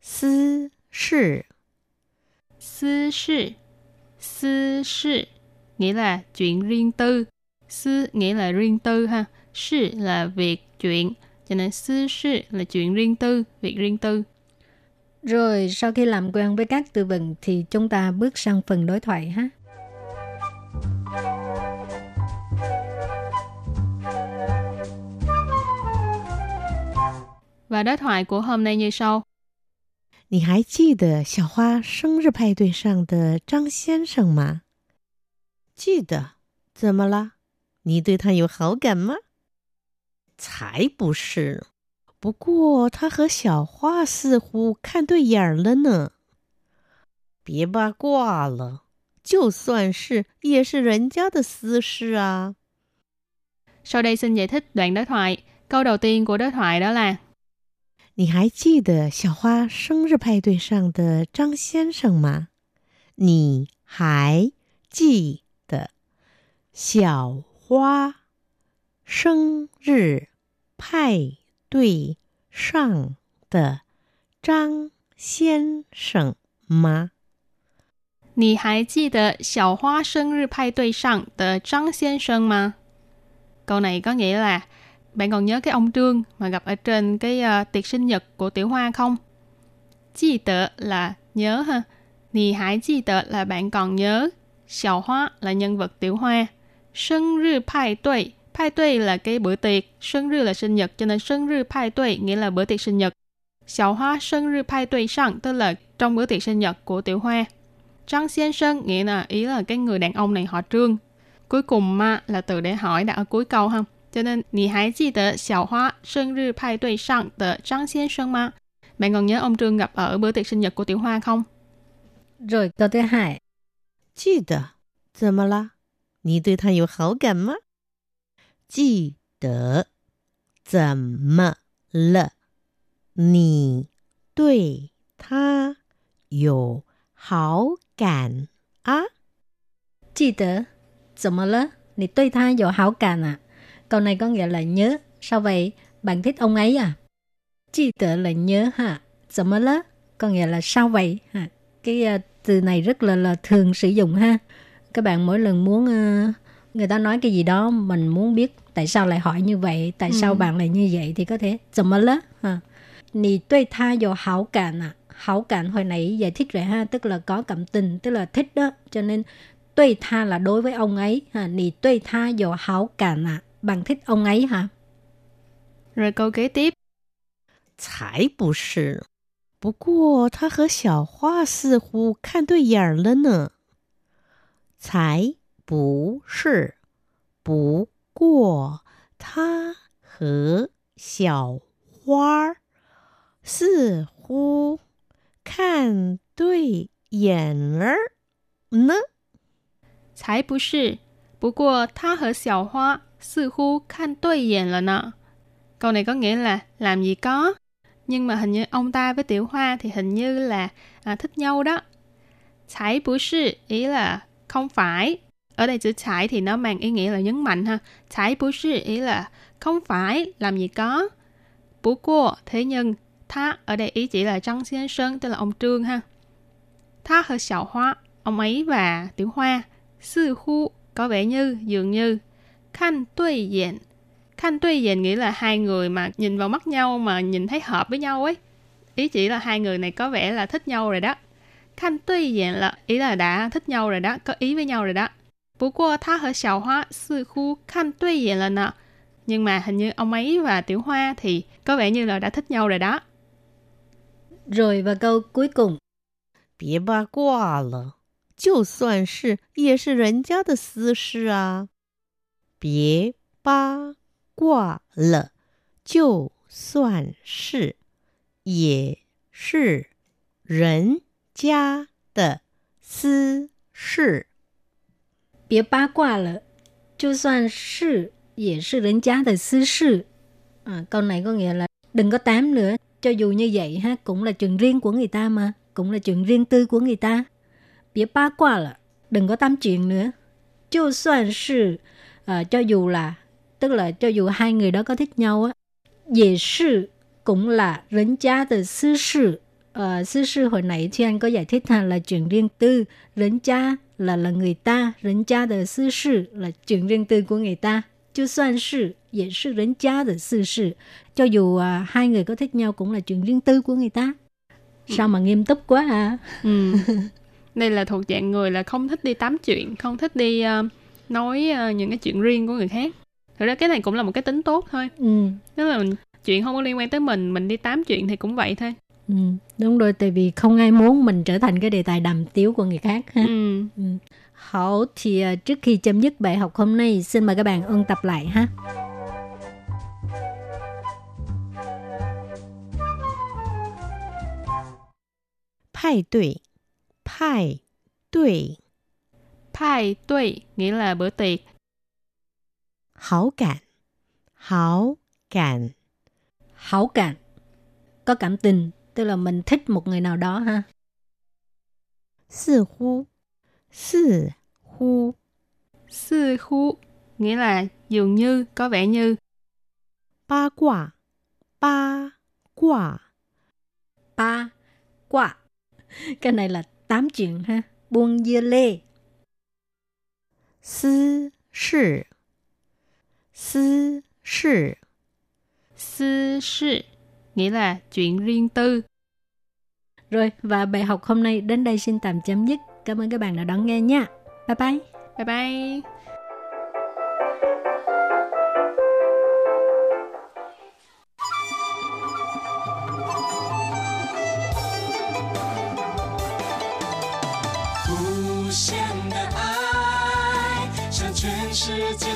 Sư sư. Sư sư. Sư sư. Nghĩa là chuyện riêng tư. Sư nghĩa là riêng tư ha. Sư là việc chuyện cho nên sư sư là chuyện riêng tư việc riêng tư. Rồi sau khi làm quen với các từ vựng thì chúng ta bước sang phần đối thoại ha. và đối thoại của hôm nay như sau 你还记得小花生日派对上的张先生吗？记得，怎么了？你对他有好感吗？才不是！ 不过他和小花似乎看对眼儿了呢。别八卦了，就算是也是人家的私事啊。sau đây xin giải thích đoạn đối thoại câu đầu tiên của đối thoại đó là 你还记得小花生日派对上的张先生吗？你还记得小花生日派对上的张先生吗？你还记得小花生日派对上的张先生吗 câu này có nghĩa là bạn còn nhớ cái ông Trương mà gặp ở trên cái ờ, tiệc sinh nhật của Tiểu Hoa không? Chi tợ là nhớ ha. Nì hải chi tợ là bạn còn nhớ. Xiao Hoa là nhân vật Tiểu Hoa. Sinh rư派对. 派对là cái bữa tiệc. Sinh rư là sinh nhật cho nên sinh rư 派对 nghĩa là bữa tiệc sinh nhật. Xiao Hoa sinh rư 派对上 tức là trong bữa tiệc sinh nhật của Tiểu Hoa. Trang Xiên Sơn nghĩa là ý là cái người đàn ông này họ Trương. Cuối cùng ma là từ để hỏi đặt ở cuối câu ha. Cho nên, 你还记得小花生日派对上的张先生吗? Bạn còn nhớ ông Trương gặp ở bữa tiệc sinh nhật của Tiểu Hoa không? Rồi câu thứ hai. 记得，怎么了？你对他有好感吗？ 记得，怎么了？你对他有好感啊？记得，怎么了？你对他有好感啊? Câu này có nghĩa là nhớ. Sao vậy? Bạn thích ông ấy à? Chi tự là nhớ ha.怎么了? Có nghĩa là sao vậy? Ha. Cái uh, từ này rất là là thường sử dụng ha. Các bạn mỗi lần muốn uh, người ta nói cái gì đó mình muốn biết tại sao lại hỏi như vậy, tại sao Ừ. bạn lại như vậy thì có thể 怎么了? Ha. Nì đối tha có hảo cảm à? Hảo cảm hồi nãy giải thích rồi ha, tức là có cảm tình, tức là thích đó. Cho nên đối tha là đối với ông ấy ha. Nì đối tha có hảo cảm à? Bạn thích ông ấy hả? Rồi câu kế tiếp. 才不是，不过他和小花似乎看对眼儿了呢。才 不是，不过他和小花似乎看对眼儿呢。才不是，不过他和小花似乎看对眼了呢. Câu này có nghĩa là làm gì có, nhưng mà hình như ông ta với tiểu hoa thì hình như là à, thích nhau đó. 才不是 ý là không phải. Ở đây chữ chải thì nó mang ý nghĩa là nhấn mạnh ha. Chải bú sư ý là không phải, làm gì có. Bú cua, thế nhưng, tha ở đây ý chỉ là Trăng Xuyên Sơn, tức là ông Trương ha. Tha hơi xảo hoa, ông ấy và tiểu hoa. Sư hu, có vẻ như, dường như. Khanh tuy diện, khanh tuy diện nghĩa là hai người mà nhìn vào mắt nhau mà nhìn thấy hợp với nhau ấy. Ý chỉ là hai người này có vẻ là thích nhau rồi đó. Khanh tuy diện là ý là đã thích nhau rồi đó, có ý với nhau rồi đó. Bú qua tha和小花似乎看对眼了呢. Nhưng mà hình như ông ấy và tiểu hoa thì có vẻ như là đã thích nhau rồi đó. Rồi và câu cuối cùng. 别八卦了，就算是也是人家的私事啊。别八卦了，就算是也是人家的私事。 别八卦了，就算是也是人家的私事. À, câu này có nghĩa là đừng có tám nữa, cho dù như vậy ha cũng là chuyện riêng của người ta mà, cũng là chuyện riêng tư của người ta. Bịa ba qua là đừng có tám chuyện nữa. Cho soạn sự, à, cho dù là, tức là cho dù hai người đó có thích nhau á, dễ sự cũng là人家的私事. Ờ, sư sư hồi nãy thì anh có giải thích rằng là chuyện riêng tư, rấn cha là là người ta, rấn cha de sư sư là chuyện riêng tư của người ta. Chứ soạn sư, dễ sư rấn cha de sư sư. Cho dù à, hai người có thích nhau cũng là chuyện riêng tư của người ta. Sao mà nghiêm túc quá à? Ừ. Đây là thuộc dạng người là không thích đi tám chuyện, không thích đi uh, nói uh, những cái chuyện riêng của người khác. Thực ra cái này cũng là một cái tính tốt thôi. Ừ. Tức là mình chuyện không có liên quan tới mình, mình đi tám chuyện thì cũng vậy thôi ừ, đúng rồi, tại vì không ai muốn mình trở thành cái đề tài đàm tiếu của người khác ha. Ừ. Ừ. Hảo, thì à, trước khi chấm dứt bài học hôm nay, xin mời các bạn ôn tập lại ha. 派对，派对， 派tuệ nghĩa là bữa tiệc. 好感，好感， Hảo cảm, có cảm tình, tức là mình thích một người nào đó ha. Sì hu. Sì hu. Sì hu nghĩa là dường như, có vẻ như. Ba quả. Ba quả. Ba quả. Cái này là tám chuyện ha. Buông dưa lê. Sư sư. Sư sư. Sư sư nghĩa là chuyện riêng tư. Rồi, và bài học hôm nay đến đây xin tạm chấm dứt. Cảm ơn các bạn đã đón nghe nha. Bye bye. Bye bye. Hãy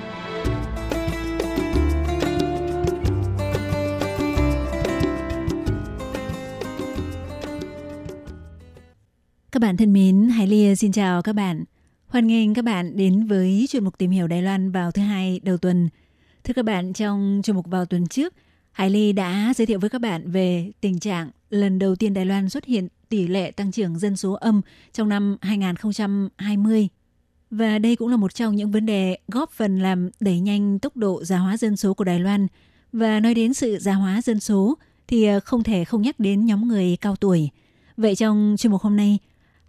Xin chào các bạn. Hoan nghênh các bạn đến với chuyên mục tìm hiểu Đài Loan vào thứ hai đầu tuần. Thưa các bạn, trong chuyên mục vào tuần trước, Hải Ly đã giới thiệu với các bạn về tình trạng lần đầu tiên Đài Loan xuất hiện tỷ lệ tăng trưởng dân số âm trong năm 2020. Và đây cũng là một trong những vấn đề góp phần làm đẩy nhanh tốc độ già hóa dân số của Đài Loan. Và nói đến sự già hóa dân số thì ờ, không thể không nhắc đến nhóm người cao tuổi. Vậy trong chuyên mục hôm nay,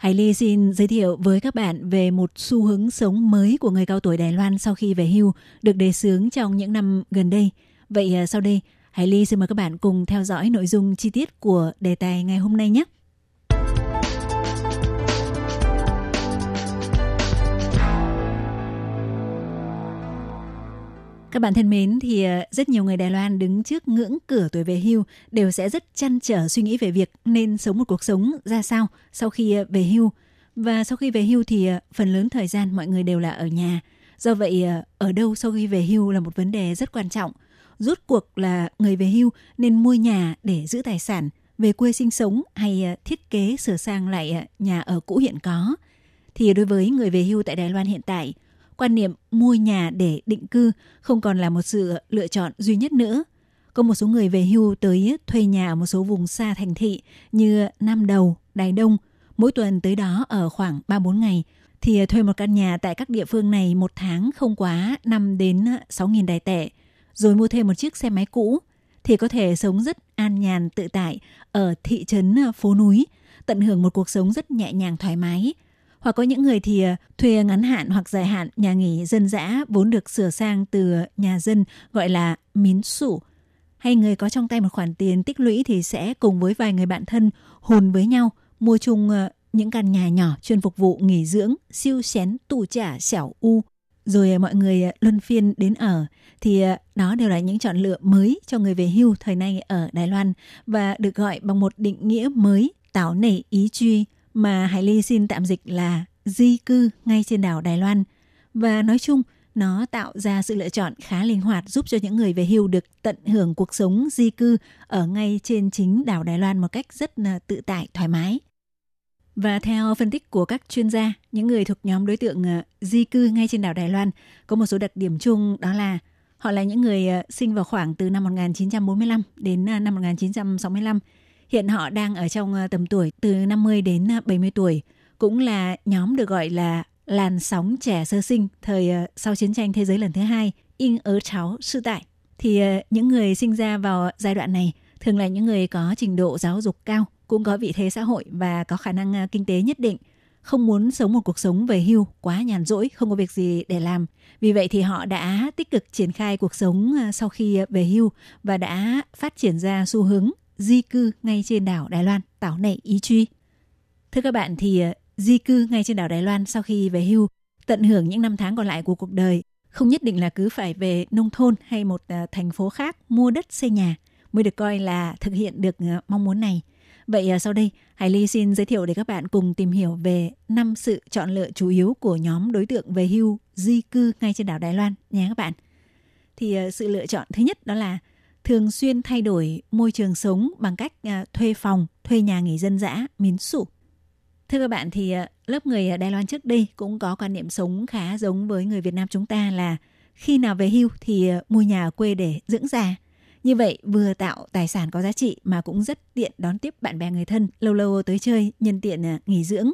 Hải Ly xin giới thiệu với các bạn về một xu hướng sống mới của người cao tuổi Đài Loan sau khi về hưu được đề xướng trong những năm gần đây. Vậy à, sau đây, Hải Ly xin mời các bạn cùng theo dõi nội dung chi tiết của đề tài ngày hôm nay nhé. Các bạn thân mến, thì ờ, rất nhiều người Đài Loan đứng trước ngưỡng cửa tuổi về hưu đều sẽ rất chăn trở suy nghĩ về việc nên sống một cuộc sống ra sao sau khi ờ, về hưu. Và sau khi về hưu thì ờ, phần lớn thời gian mọi người đều là ở nhà. Do vậy, ở đâu sau khi về hưu là một vấn đề rất quan trọng. Rốt cuộc là người về hưu nên mua nhà để giữ tài sản, về quê sinh sống hay thiết kế sửa sang lại nhà ở cũ hiện có. Thì đối với người về hưu tại Đài Loan hiện tại, quan niệm mua nhà để định cư không còn là một sự lựa chọn duy nhất nữa. Có một số người về hưu tới thuê nhà ở một số vùng xa thành thị như Nam Đầu, Đài Đông, mỗi tuần tới đó ở khoảng 3-4 ngày thì thuê một căn nhà tại các địa phương này một tháng không quá 5 đến 6 nghìn đài tệ, rồi mua thêm một chiếc xe máy cũ thì có thể sống rất an nhàn tự tại ở thị trấn phố núi, tận hưởng một cuộc sống rất nhẹ nhàng thoải mái, hoặc có những người thì ờ, thuê ngắn hạn hoặc dài hạn nhà nghỉ dân dã vốn được sửa sang từ nhà dân gọi là mín sủ. Hay người có trong tay một khoản tiền tích lũy thì sẽ cùng với vài người bạn thân hùn với nhau mua chung ờ, những căn nhà nhỏ chuyên phục vụ nghỉ dưỡng, siêu xén tù trả xẻo u. Rồi ờ, mọi người luân phiên đến ở thì đó đều là những chọn lựa mới cho người về hưu thời nay ở Đài Loan và được gọi bằng một định nghĩa mới tạo nảy ý truy mà Hải Ly xin tạm dịch là di cư ngay trên đảo Đài Loan. Và nói chung, nó tạo ra sự lựa chọn khá linh hoạt giúp cho những người về hưu được tận hưởng cuộc sống di cư ở ngay trên chính đảo Đài Loan một cách rất là tự tại, thoải mái. Và theo phân tích của các chuyên gia, những người thuộc nhóm đối tượng ờ, di cư ngay trên đảo Đài Loan có một số đặc điểm chung đó là họ là những người ờ, sinh vào khoảng từ năm 1945 đến ờ, năm 1965 Hiện họ đang ở trong ờ, tầm tuổi từ 50 đến ờ, 70 tuổi, cũng là nhóm được gọi là làn sóng trẻ sơ sinh thời ờ, sau chiến tranh thế giới lần thứ hai, in ớ cháu sư tại. Thì những người sinh ra vào giai đoạn này thường là những người có trình độ giáo dục cao, cũng có vị thế xã hội và có khả năng kinh tế nhất định, không muốn sống một cuộc sống về hưu quá nhàn rỗi, không có việc gì để làm. Vì vậy thì họ đã tích cực triển khai cuộc sống sau khi về hưu và đã phát triển ra xu hướng di cư ngay trên đảo Đài Loan, tảo nảy ý truy. Thưa các bạn thì ờ, di cư ngay trên đảo Đài Loan sau khi về hưu, tận hưởng những năm tháng còn lại của cuộc đời, không nhất định là cứ phải về nông thôn hay một ờ, thành phố khác mua đất xây nhà mới được coi là thực hiện được ờ, mong muốn này. Vậy sau đây, Hải Ly xin giới thiệu để các bạn cùng tìm hiểu về năm sự chọn lựa chủ yếu của nhóm đối tượng về hưu di cư ngay trên đảo Đài Loan nhé các bạn. Thì sự lựa chọn thứ nhất đó là thường xuyên thay đổi môi trường sống bằng cách à, thuê phòng, thuê nhà nghỉ dân dã, miến sủ. Thưa các bạn thì à, lớp người Đài Loan trước đây cũng có quan niệm sống khá giống với người Việt Nam chúng ta là khi nào về hưu thì à, mua nhà ở quê để dưỡng già. Như vậy vừa tạo tài sản có giá trị mà cũng rất tiện đón tiếp bạn bè người thân lâu lâu tới chơi nhân tiện nghỉ dưỡng.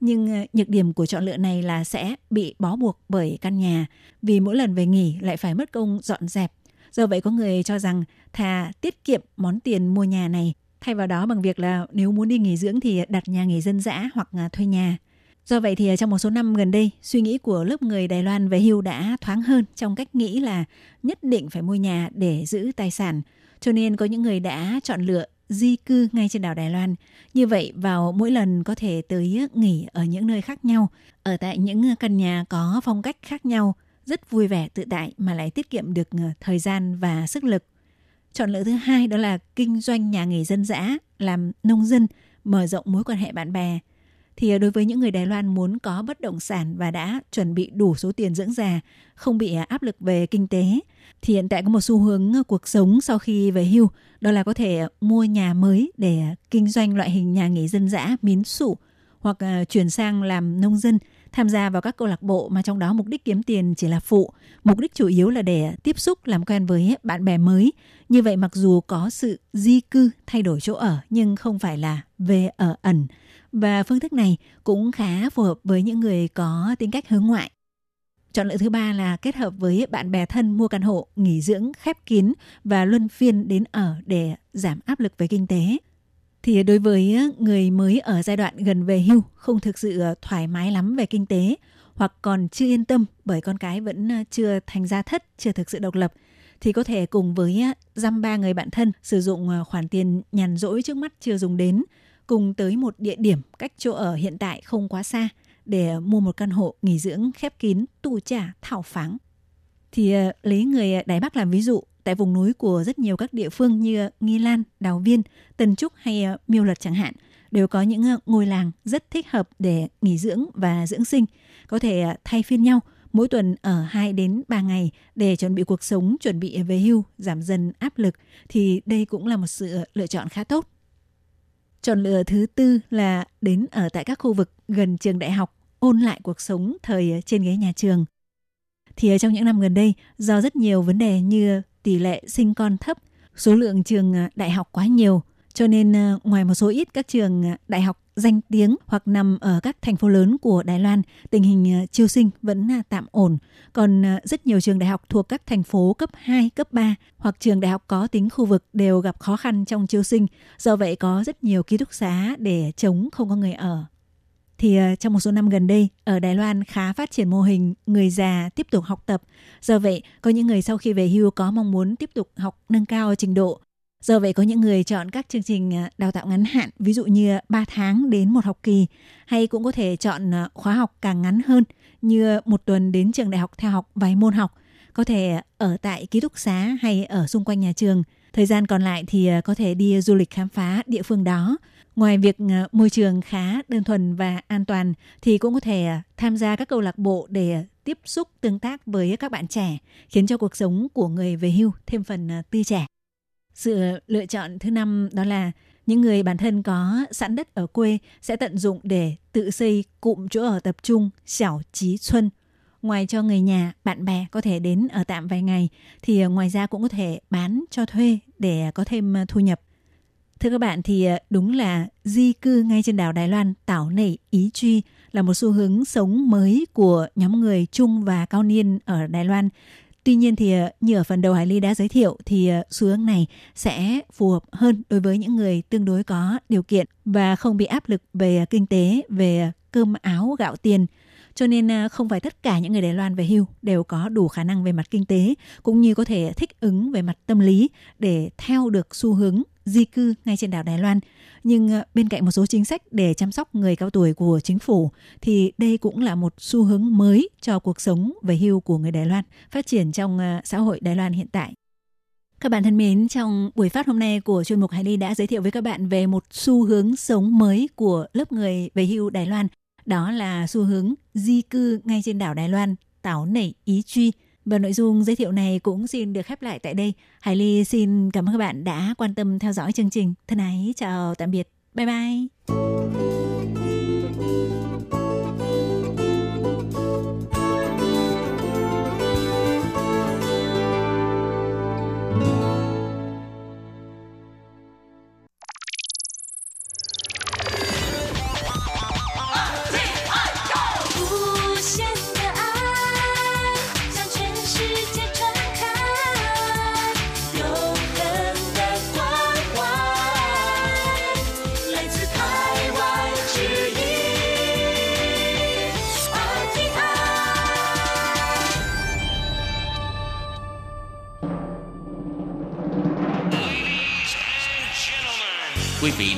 Nhưng nhược điểm của chọn lựa này là sẽ bị bó buộc bởi căn nhà vì mỗi lần về nghỉ lại phải mất công dọn dẹp Do vậy có người cho rằng thà tiết kiệm món tiền mua nhà này thay vào đó bằng việc là nếu muốn đi nghỉ dưỡng thì đặt nhà nghỉ dân dã hoặc à, thuê nhà. Do vậy thì à, trong một số năm gần đây, suy nghĩ của lớp người Đài Loan về hưu đã thoáng hơn trong cách nghĩ là nhất định phải mua nhà để giữ tài sản. Cho nên có những người đã chọn lựa di cư ngay trên đảo Đài Loan. Như vậy vào mỗi lần có thể tới à, nghỉ ở những nơi khác nhau, ở tại những căn nhà có phong cách khác nhau, rất vui vẻ tự tại mà lại tiết kiệm được ờ, thời gian và sức lực. Chọn lựa thứ hai đó là kinh doanh nhà nghề dân dã, làm nông dân, mở rộng mối quan hệ bạn bè. Thì ờ, đối với những người Đài Loan muốn có bất động sản và đã chuẩn bị đủ số tiền dưỡng già, không bị ờ, áp lực về kinh tế, thì hiện tại có một xu hướng cuộc sống sau khi về hưu, đó là có thể mua nhà mới để kinh doanh loại hình nhà nghề dân dã, miến sụ hoặc chuyển sang làm nông dân tham gia vào các câu lạc bộ mà trong đó mục đích kiếm tiền chỉ là phụ, mục đích chủ yếu là để tiếp xúc làm quen với bạn bè mới. Như vậy mặc dù có sự di cư thay đổi chỗ ở nhưng không phải là về ở ẩn. Và phương thức này cũng khá phù hợp với những người có tính cách hướng ngoại. Chọn lựa thứ ba là kết hợp với bạn bè thân mua căn hộ, nghỉ dưỡng khép kín và luân phiên đến ở để giảm áp lực về kinh tế thì đối với người mới ở giai đoạn gần về hưu không thực sự ờ, thoải mái lắm về kinh tế hoặc còn chưa yên tâm bởi con cái vẫn chưa thành gia thất, chưa thực sự độc lập thì có thể cùng với dăm ba người bạn thân sử dụng ờ, khoản tiền nhàn rỗi trước mắt chưa dùng đến cùng tới một địa điểm cách chỗ ở hiện tại không quá xa để mua một căn hộ nghỉ dưỡng khép kín, tu trả, thảo pháng. Thì ờ, lấy người Đài Bắc làm ví dụ, tại vùng núi của rất nhiều các địa phương như ờ, Nghi Lan, Đào Viên, Tân Trúc hay ờ, Miêu Lật chẳng hạn đều có những ờ, ngôi làng rất thích hợp để nghỉ dưỡng và dưỡng sinh, có thể thay phiên nhau mỗi tuần ở 2 đến 3 ngày để chuẩn bị cuộc sống, chuẩn bị về hưu, giảm dần áp lực thì đây cũng là một sự lựa chọn khá tốt. Chọn lựa thứ tư là đến ở tại các khu vực gần trường đại học, ôn lại cuộc sống thời trên ghế nhà trường. Thì trong những năm gần đây, do rất nhiều vấn đề như tỷ lệ sinh con thấp, số lượng trường à, đại học quá nhiều, cho nên à, ngoài một số ít các trường à, đại học danh tiếng hoặc nằm ở các thành phố lớn của Đài Loan, tình hình chiêu sinh vẫn tạm ổn. Còn rất nhiều trường đại học thuộc các thành phố cấp 2, cấp 3 hoặc trường đại học có tính khu vực đều gặp khó khăn trong chiêu sinh. Do vậy có rất nhiều ký túc xá để chống không có người ở thì ờ, trong một số năm gần đây ở Đài Loan khá phát triển mô hình người già tiếp tục học tập. Do vậy, có những người sau khi về hưu có mong muốn tiếp tục học nâng cao trình độ. Do vậy có những người chọn các chương trình ờ, đào tạo ngắn hạn, ví dụ như 3 tháng đến một học kỳ, hay cũng có thể chọn ờ, khóa học càng ngắn hơn, như một tuần đến trường đại học theo học vài môn học, có thể ở tại ký túc xá hay ở xung quanh nhà trường. Thời gian còn lại thì có thể đi du lịch khám phá địa phương đó Ngoài việc ờ, môi trường khá đơn thuần và an toàn thì cũng có thể ờ, tham gia các câu lạc bộ để ờ, tiếp xúc tương tác với các bạn trẻ, khiến cho cuộc sống của người về hưu thêm phần tươi trẻ. Sự lựa chọn thứ năm đó là những người bản thân có sẵn đất ở quê sẽ tận dụng để tự xây cụm chỗ ở tập trung xảo trí xuân. Ngoài cho người nhà, bạn bè có thể đến ở tạm vài ngày thì ngoài ra cũng có thể bán cho thuê để có thêm thu nhập. Thưa các bạn thì à, đúng là di cư ngay trên đảo Đài Loan tảo nảy ý truy là một xu hướng sống mới của nhóm người trung và cao niên ở Đài Loan. Tuy nhiên thì à, như ở phần đầu Hải Ly đã giới thiệu thì à, xu hướng này sẽ phù hợp hơn đối với những người tương đối có điều kiện và không bị áp lực về kinh tế, về cơm áo gạo tiền. Cho nên à, không phải tất cả những người Đài Loan về hưu đều có đủ khả năng về mặt kinh tế cũng như có thể thích ứng về mặt tâm lý để theo được xu hướng di cư ngay trên đảo Đài Loan. Nhưng à, bên cạnh một số chính sách để chăm sóc người cao tuổi của chính phủ thì đây cũng là một xu hướng mới cho cuộc sống về hưu của người Đài Loan phát triển trong à, xã hội Đài Loan hiện tại. Các bạn thân mến, trong buổi phát hôm nay của chuyên mục Hải Ly đã giới thiệu với các bạn về một xu hướng sống mới của lớp người về hưu Đài Loan. Đó là xu hướng di cư ngay trên đảo Đài Loan, táo nảy ý truy – và nội dung giới thiệu này cũng xin được khép lại tại đây. Hải Ly xin cảm ơn các bạn đã quan tâm theo dõi chương trình. Thân ái, chào tạm biệt. Bye bye.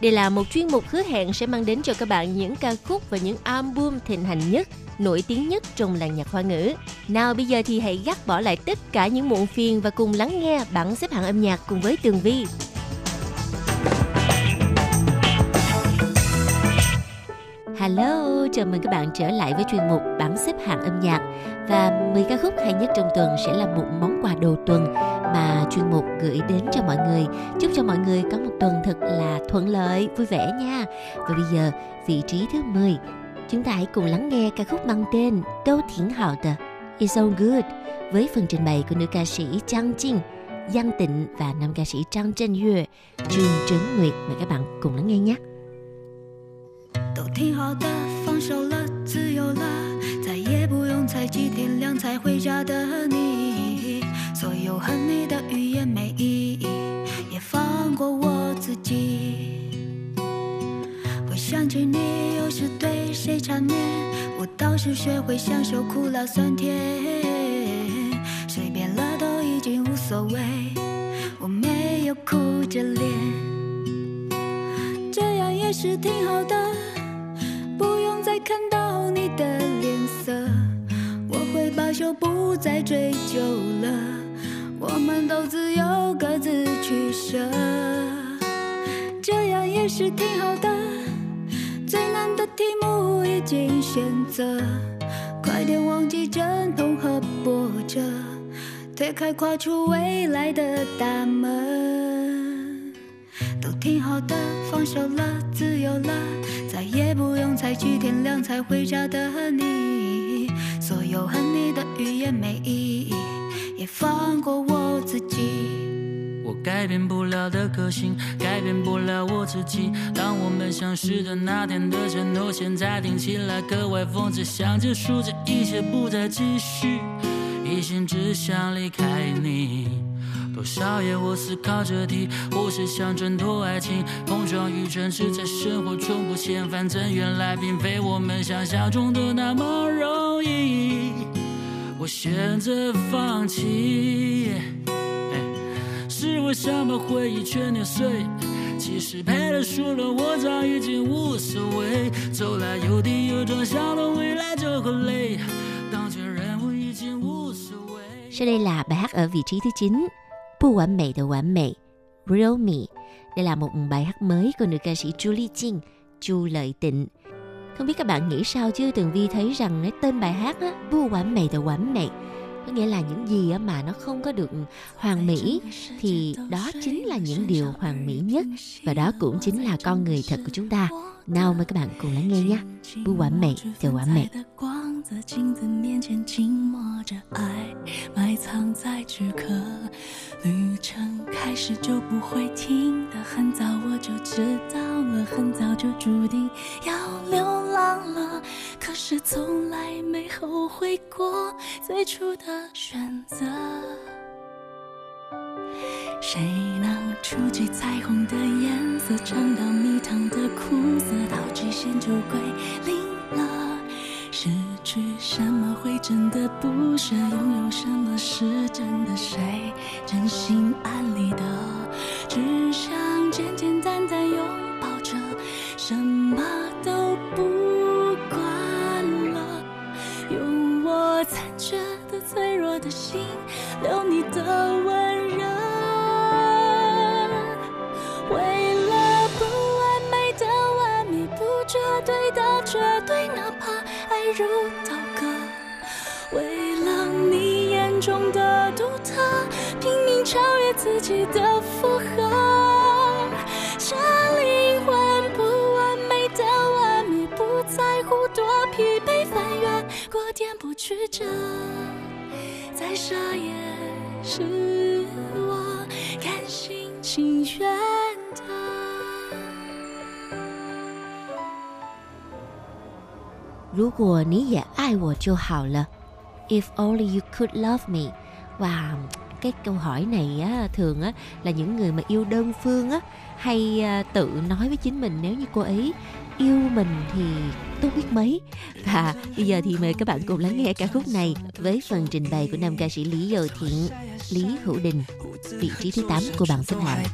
Đây là một chuyên mục hứa hẹn sẽ mang đến cho các bạn những ca khúc và những album thịnh hành nhất nổi tiếng nhất trong làng nhạc hoa ngữ. Nào bây giờ thì hãy gác bỏ lại tất cả những muộn phiền và cùng lắng nghe bảng xếp hạng âm nhạc cùng với Tường Vi. Hello, chào mừng các bạn trở lại với chuyên mục bảng xếp hạng âm nhạc và 10 ca khúc hay nhất trong tuần sẽ là một món quà đầu tuần mà chuyên mục gửi đến cho mọi người. Chúc cho mọi người có một tuần thật là thuận lợi, vui vẻ nha. Và bây giờ, vị trí thứ 10 Chúng ta hãy cùng lắng nghe ca khúc mang tên Đâu Thiển Hào Tờ It's So Good với phần trình bày của nữ ca sĩ Trang Jin, Giang Tịnh và nam ca sĩ Trang Trân Yue, Trương Trấn Nguyệt. Mời các bạn cùng lắng nghe nhé. 都挺好的，放手了，自由了，再也不用猜忌天亮才回家的你。 你的语言没意义，也放过我自己。回想起你有时对谁缠绵，我倒是学会享受苦辣酸甜，随便了都已经无所谓，我没有哭着脸，这样也是挺好的，不用再看到你的脸色，我会罢休，不再追究了，我们都自由各自取舍，这样也是挺好的。最难的题目已经选择，快点忘记阵痛和波折，推开跨出未来的大门。都挺好的，放手了，自由了，再也不用猜忌天亮才回家的你。所有恨你的语言没意义，也放过我自己。我改变不了的个性，改变不了我自己。当我们相识的那天的承诺，现在听起来格外讽刺。想结束这一切，不再继续，一心只想离开你。多少夜我思考这题，或是想挣脱爱情，碰撞与争执在生活中不嫌反正原来并非我们想象中的那么容易。我选择放弃。是我想把回忆全碾碎，其实赔了输了，我早已经无所谓。走来有跌有撞，想到未来就会累，当前人物已经无所谓。 Sau đây là bài hát ở vị trí thứ 9, Bu Hoàn Mỹ的完美 Real Me. Đây là một bài hát mới của nữ ca sĩ Julie Jin, Chu Lợi Tịnh. không biết các bạn nghĩ sao chứ? Tường vi thấy rằng cái tên bài hát á vua quản mày tờ quản mày có nghĩa là những gì mà nó không có được hoàn mỹ thì đó chính là những điều hoàn mỹ nhất. Và đó cũng chính là con người thật của chúng ta. Nào mời các bạn cùng lắng nghe nhé. Bu 完美的完美。光在镜子面前静默着爱，埋藏在躯壳。旅程开始就不会停的，很早我就知道了，很早就注定要流浪了。可是从来没后悔过最初的选择。谁能触及彩虹的颜色，尝到蜜糖的苦涩，到极限就归零了。失去什么会真的不舍？拥有什么是真的？谁真心安理得？只想简简单单拥抱着，什么都不管了。用我残缺的、脆弱的心，留你的温柔。绝对的绝对，哪怕爱如刀割。为了你眼中的独特，拼命超越自己的负荷。这灵魂不完美的完美，不在乎多疲惫，翻越过颠簸曲折，再傻也是我甘心情愿如果你也爱我就好了。If only you could love me，哇， cái câu hỏi này á thường á là những người mà yêu đơn phương á hay à, tự nói với chính mình nếu như cô ấy yêu mình thì tốt biết mấy và bây giờ thì mời các bạn cùng lắng nghe ca khúc này với phần trình bày của nam ca sĩ lý dầu thiện lý hữu đình vị trí thứ 8 của bảng xếp hạng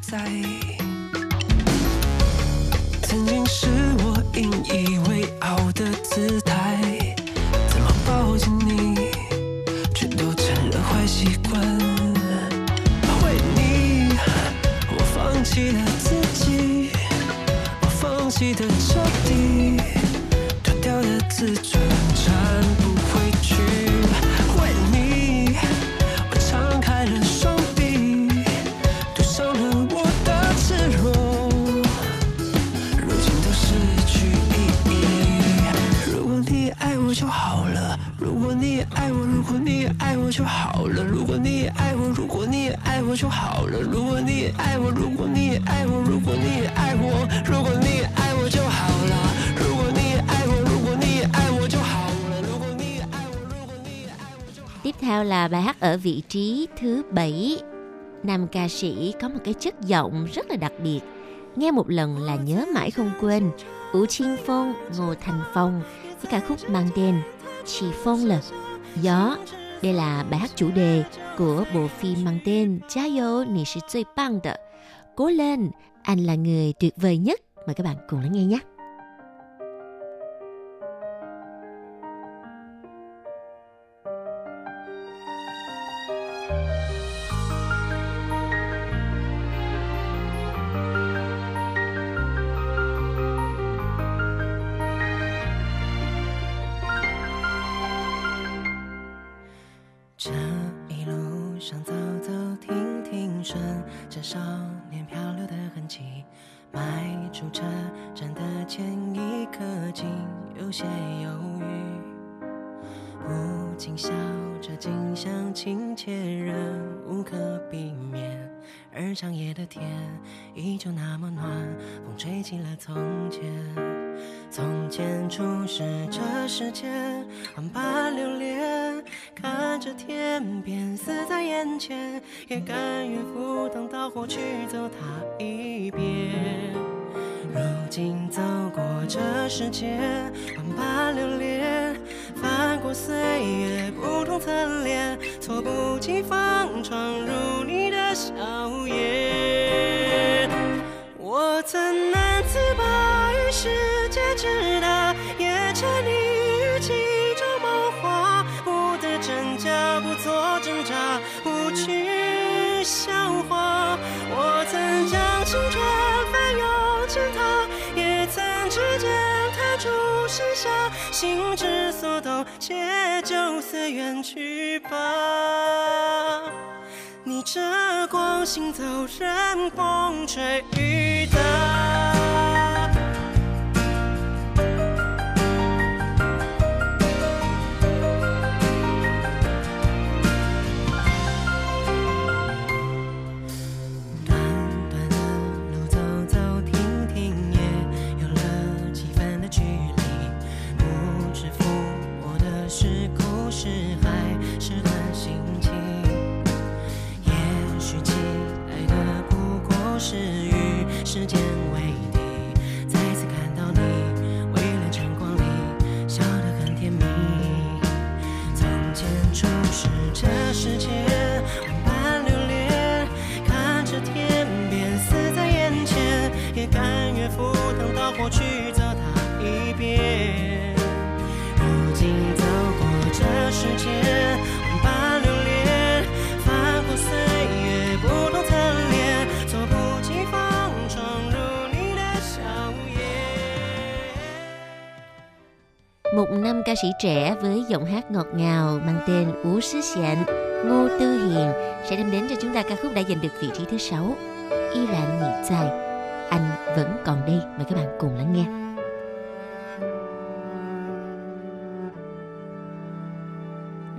曾经是我 引以为傲的姿态，怎么抱紧你，全都成了坏习惯。为你，我放弃了自己，我放弃的彻底，脱掉了自己，我就好了，如果你也爱我，如果你也爱我就好了，如果你也爱我，如果你也爱我，如果你也爱我，如果你也爱我就好了，如果你也爱我，如果你也爱我就好了，如果你也爱我，如果你也爱我就好了。 Tiếp theo là bài hát ở vị trí thứ 7. Nam ca sĩ có một cái chất giọng rất là đặc biệt. Nghe một lần là nhớ mãi không quên. Ủ Chiên Phong, Ngô Thành Phong với ca khúc mang tên Chỉ Phong là Gió. đây là bài hát chủ đề của bộ phim mang tên Cha yêu, nì sĩ. Cố lên, anh là người tuyệt vời nhất. Mời các bạn cùng lắng nghe nhé. 去吧，逆着光行走，任风吹雨打。短短的路，走走停停，也有了几分的距离，不知抚摸的是故事。Một nam ca sĩ trẻ với giọng hát ngọt ngào mang tên Ú Sứ Xịn, Ngô Tư Hiền sẽ đem đến cho chúng ta ca khúc đã giành được vị trí thứ sáu Y Rạn Nhị Dài. Anh vẫn còn đây. Mời các bạn cùng lắng nghe.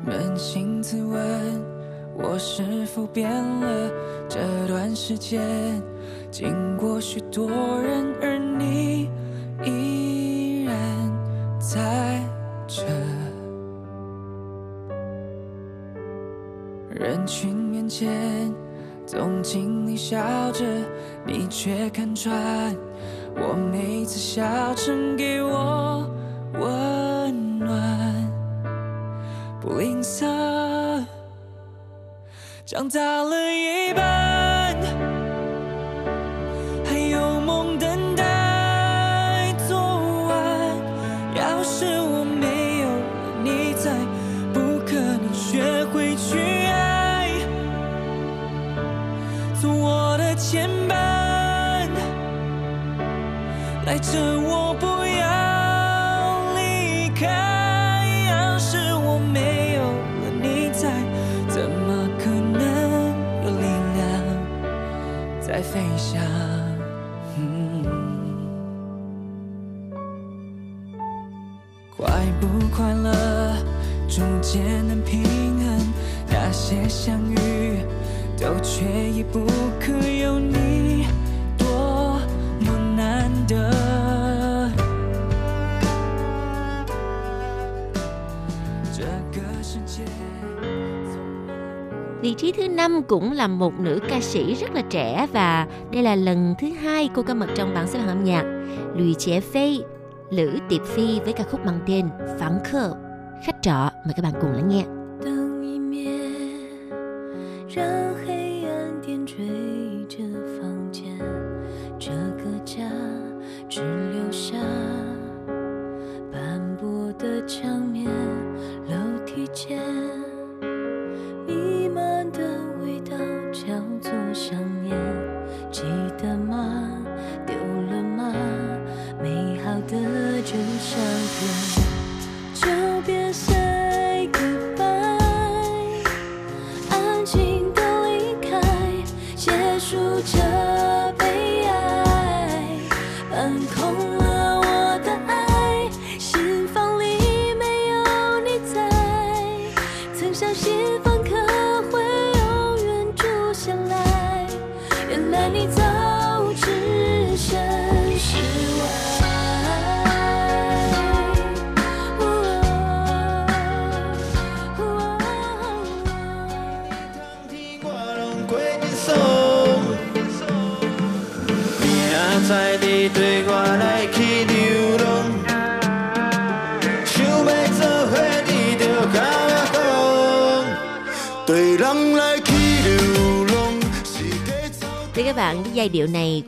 扪心自问，我是否变了？这段时间，经过许多人，而你依然 在这。人群面前，总经理笑着，你却看穿。我每次笑称给我温暖，不吝啬，长大了一半，赖着我不要离开，要是我没有了你在，怎么可能有力量再飞翔？快不快乐，逐渐能平衡，那些相遇都缺一不可，有你多么难得 Vị trí thứ năm cũng là một nữ ca sĩ rất là trẻ và đây là lần thứ hai cô có mặt trong bảng xếp hạng âm nhạc. Lùi trẻ Phi, Lữ Tiệp Phi với ca khúc mang tên Phán Khờ, Khách trọ. Mời các bạn cùng lắng nghe.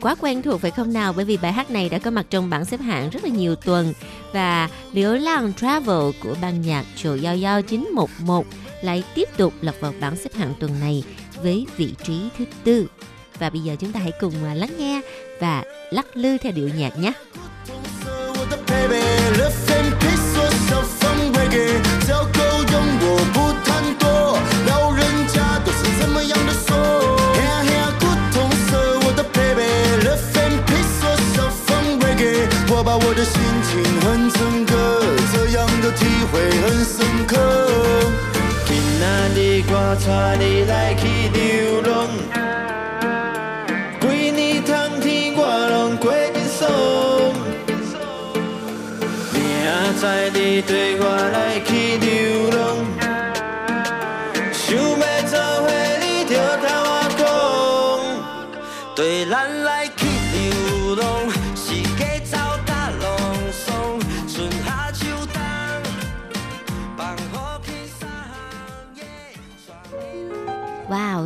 Quá quen thuộc, phải không nào? Bởi vì bài hát này đã có mặt trong bảng xếp hạng rất là nhiều tuần. Và Liễu Lang Travel của ban nhạc Chùa Giao Giao 911 lại tiếp tục lọt vào bảng xếp hạng tuần này với vị trí thứ tư. Và bây giờ chúng ta hãy cùng à, lắng nghe và lắc lư theo điệu nhạc nhé. baby 心情很深刻，这样的体会很深刻。今仔日我带你来去流浪，几年冬天我拢过紧爽。明在你对我来去流浪，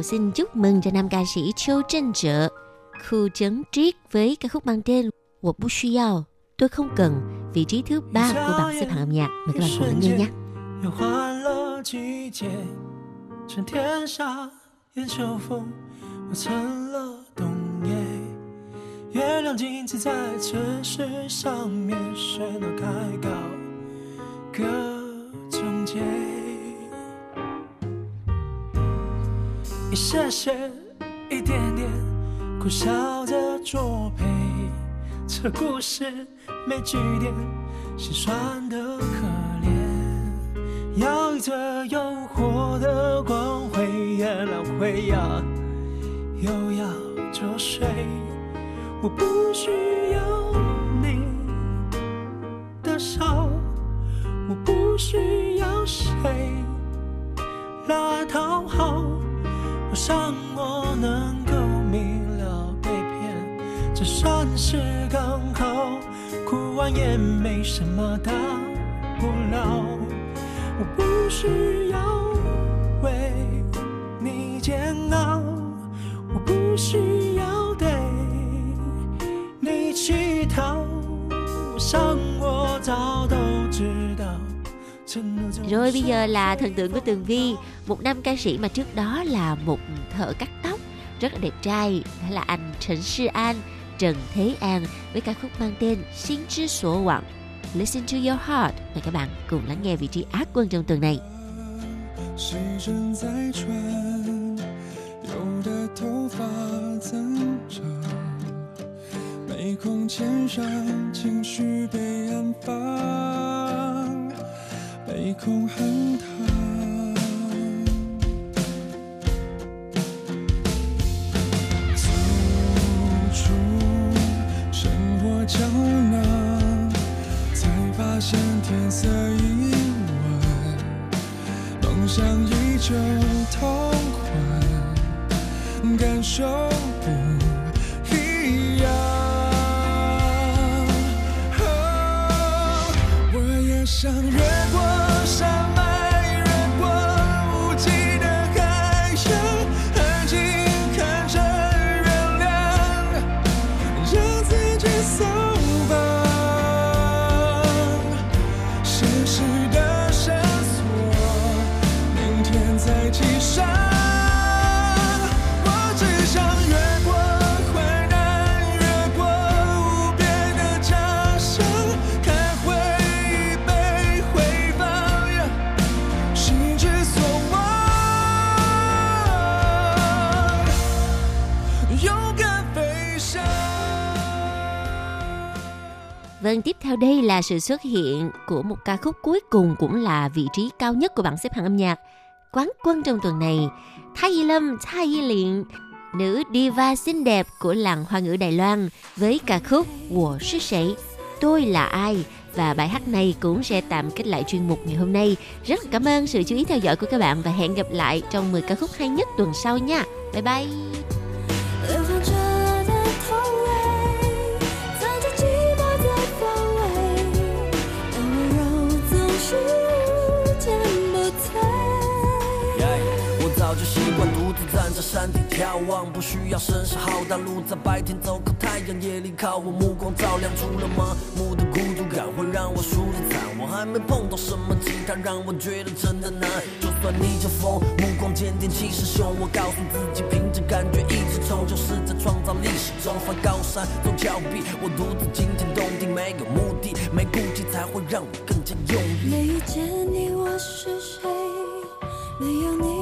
xin chúc mừng cho nam ca sĩ Châu Trân Trợ, khu trấn triết với ca khúc mang tên Wo Bu Xu Yao, tôi không cần, vị trí thứ ba của bảng xếp hạng âm nhạc. Mời các bạn cùng lắng nghe nhé. 又换了季节，春天夏夜秋风，我成了冬夜。月亮静止在城市上面，喧闹开高各种街。 一些些，一点点，苦笑着作陪。这故事没句点，心酸的可怜。要一则诱惑的光辉，月亮会呀又要作祟。我不需要你的手，我不需要谁来讨好，我想我能够明了被骗，这算是刚好，哭完也没什么大不了。我不需要为你煎熬，我不需要对你乞讨，我想我早都知。Rồi bây giờ là thần tượng của Tường Vi Một nam ca sĩ mà trước đó là một thợ cắt tóc Rất là đẹp trai Đó là anh Trần Sư An Trần Thế An Với ca khúc mang tên Xin Chứ Sổ Quặng Listen to your heart Mời các bạn cùng lắng nghe vị trí ác quân trong tuần này 时针在转，有的头发增长，眉孔牵上，情绪被安放， 眉孔很烫。走出生活胶囊，才发现天色已晚。梦想依旧痛快，感受 Vâng, tiếp theo đây là sự xuất hiện của một ca khúc cuối cùng cũng là vị trí cao nhất của bảng xếp hạng âm nhạc. Quán quân trong tuần này, Thái Y Lâm, Thái Y Liện, nữ diva xinh đẹp của làng hoa ngữ Đài Loan với ca khúc Wo sư sấy, tôi là ai và bài hát này cũng sẽ tạm kết lại chuyên mục ngày hôm nay. Rất cảm ơn sự chú ý theo dõi của các bạn và hẹn gặp lại trong 10 ca khúc hay nhất tuần sau nha. Bye bye! 早就习惯独自站在山顶眺望，不需要声势浩大，路在白天走，靠太阳，夜里靠我，目光照亮，除了麻木的孤独感会让我输得惨。我还没碰到什么其他让我觉得真的难。就算逆着风，目光坚定，气势汹，我告诉自己，凭着感觉一直冲，就是在创造历史中翻高山走峭壁。我独自惊天动地，没有目的，没顾忌，才会让我更加用力。没遇见你我是谁？没有你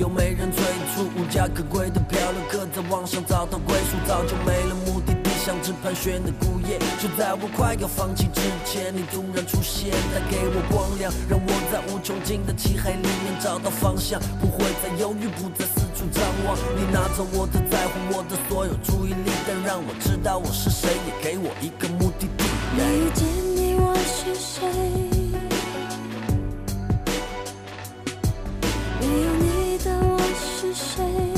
又没人催促，无家可归的漂流客在网上找到归宿，早就没了目的地，像只盘旋的孤雁。就在我快要放弃之前，你突然出现，带给我光亮，让我在无穷尽的漆黑里面找到方向，不会再犹豫，不再四处张望。你拿走我的在乎，我的所有注意力，但让我知道我是谁，也给我一个目的地。没遇见你，我是谁是谁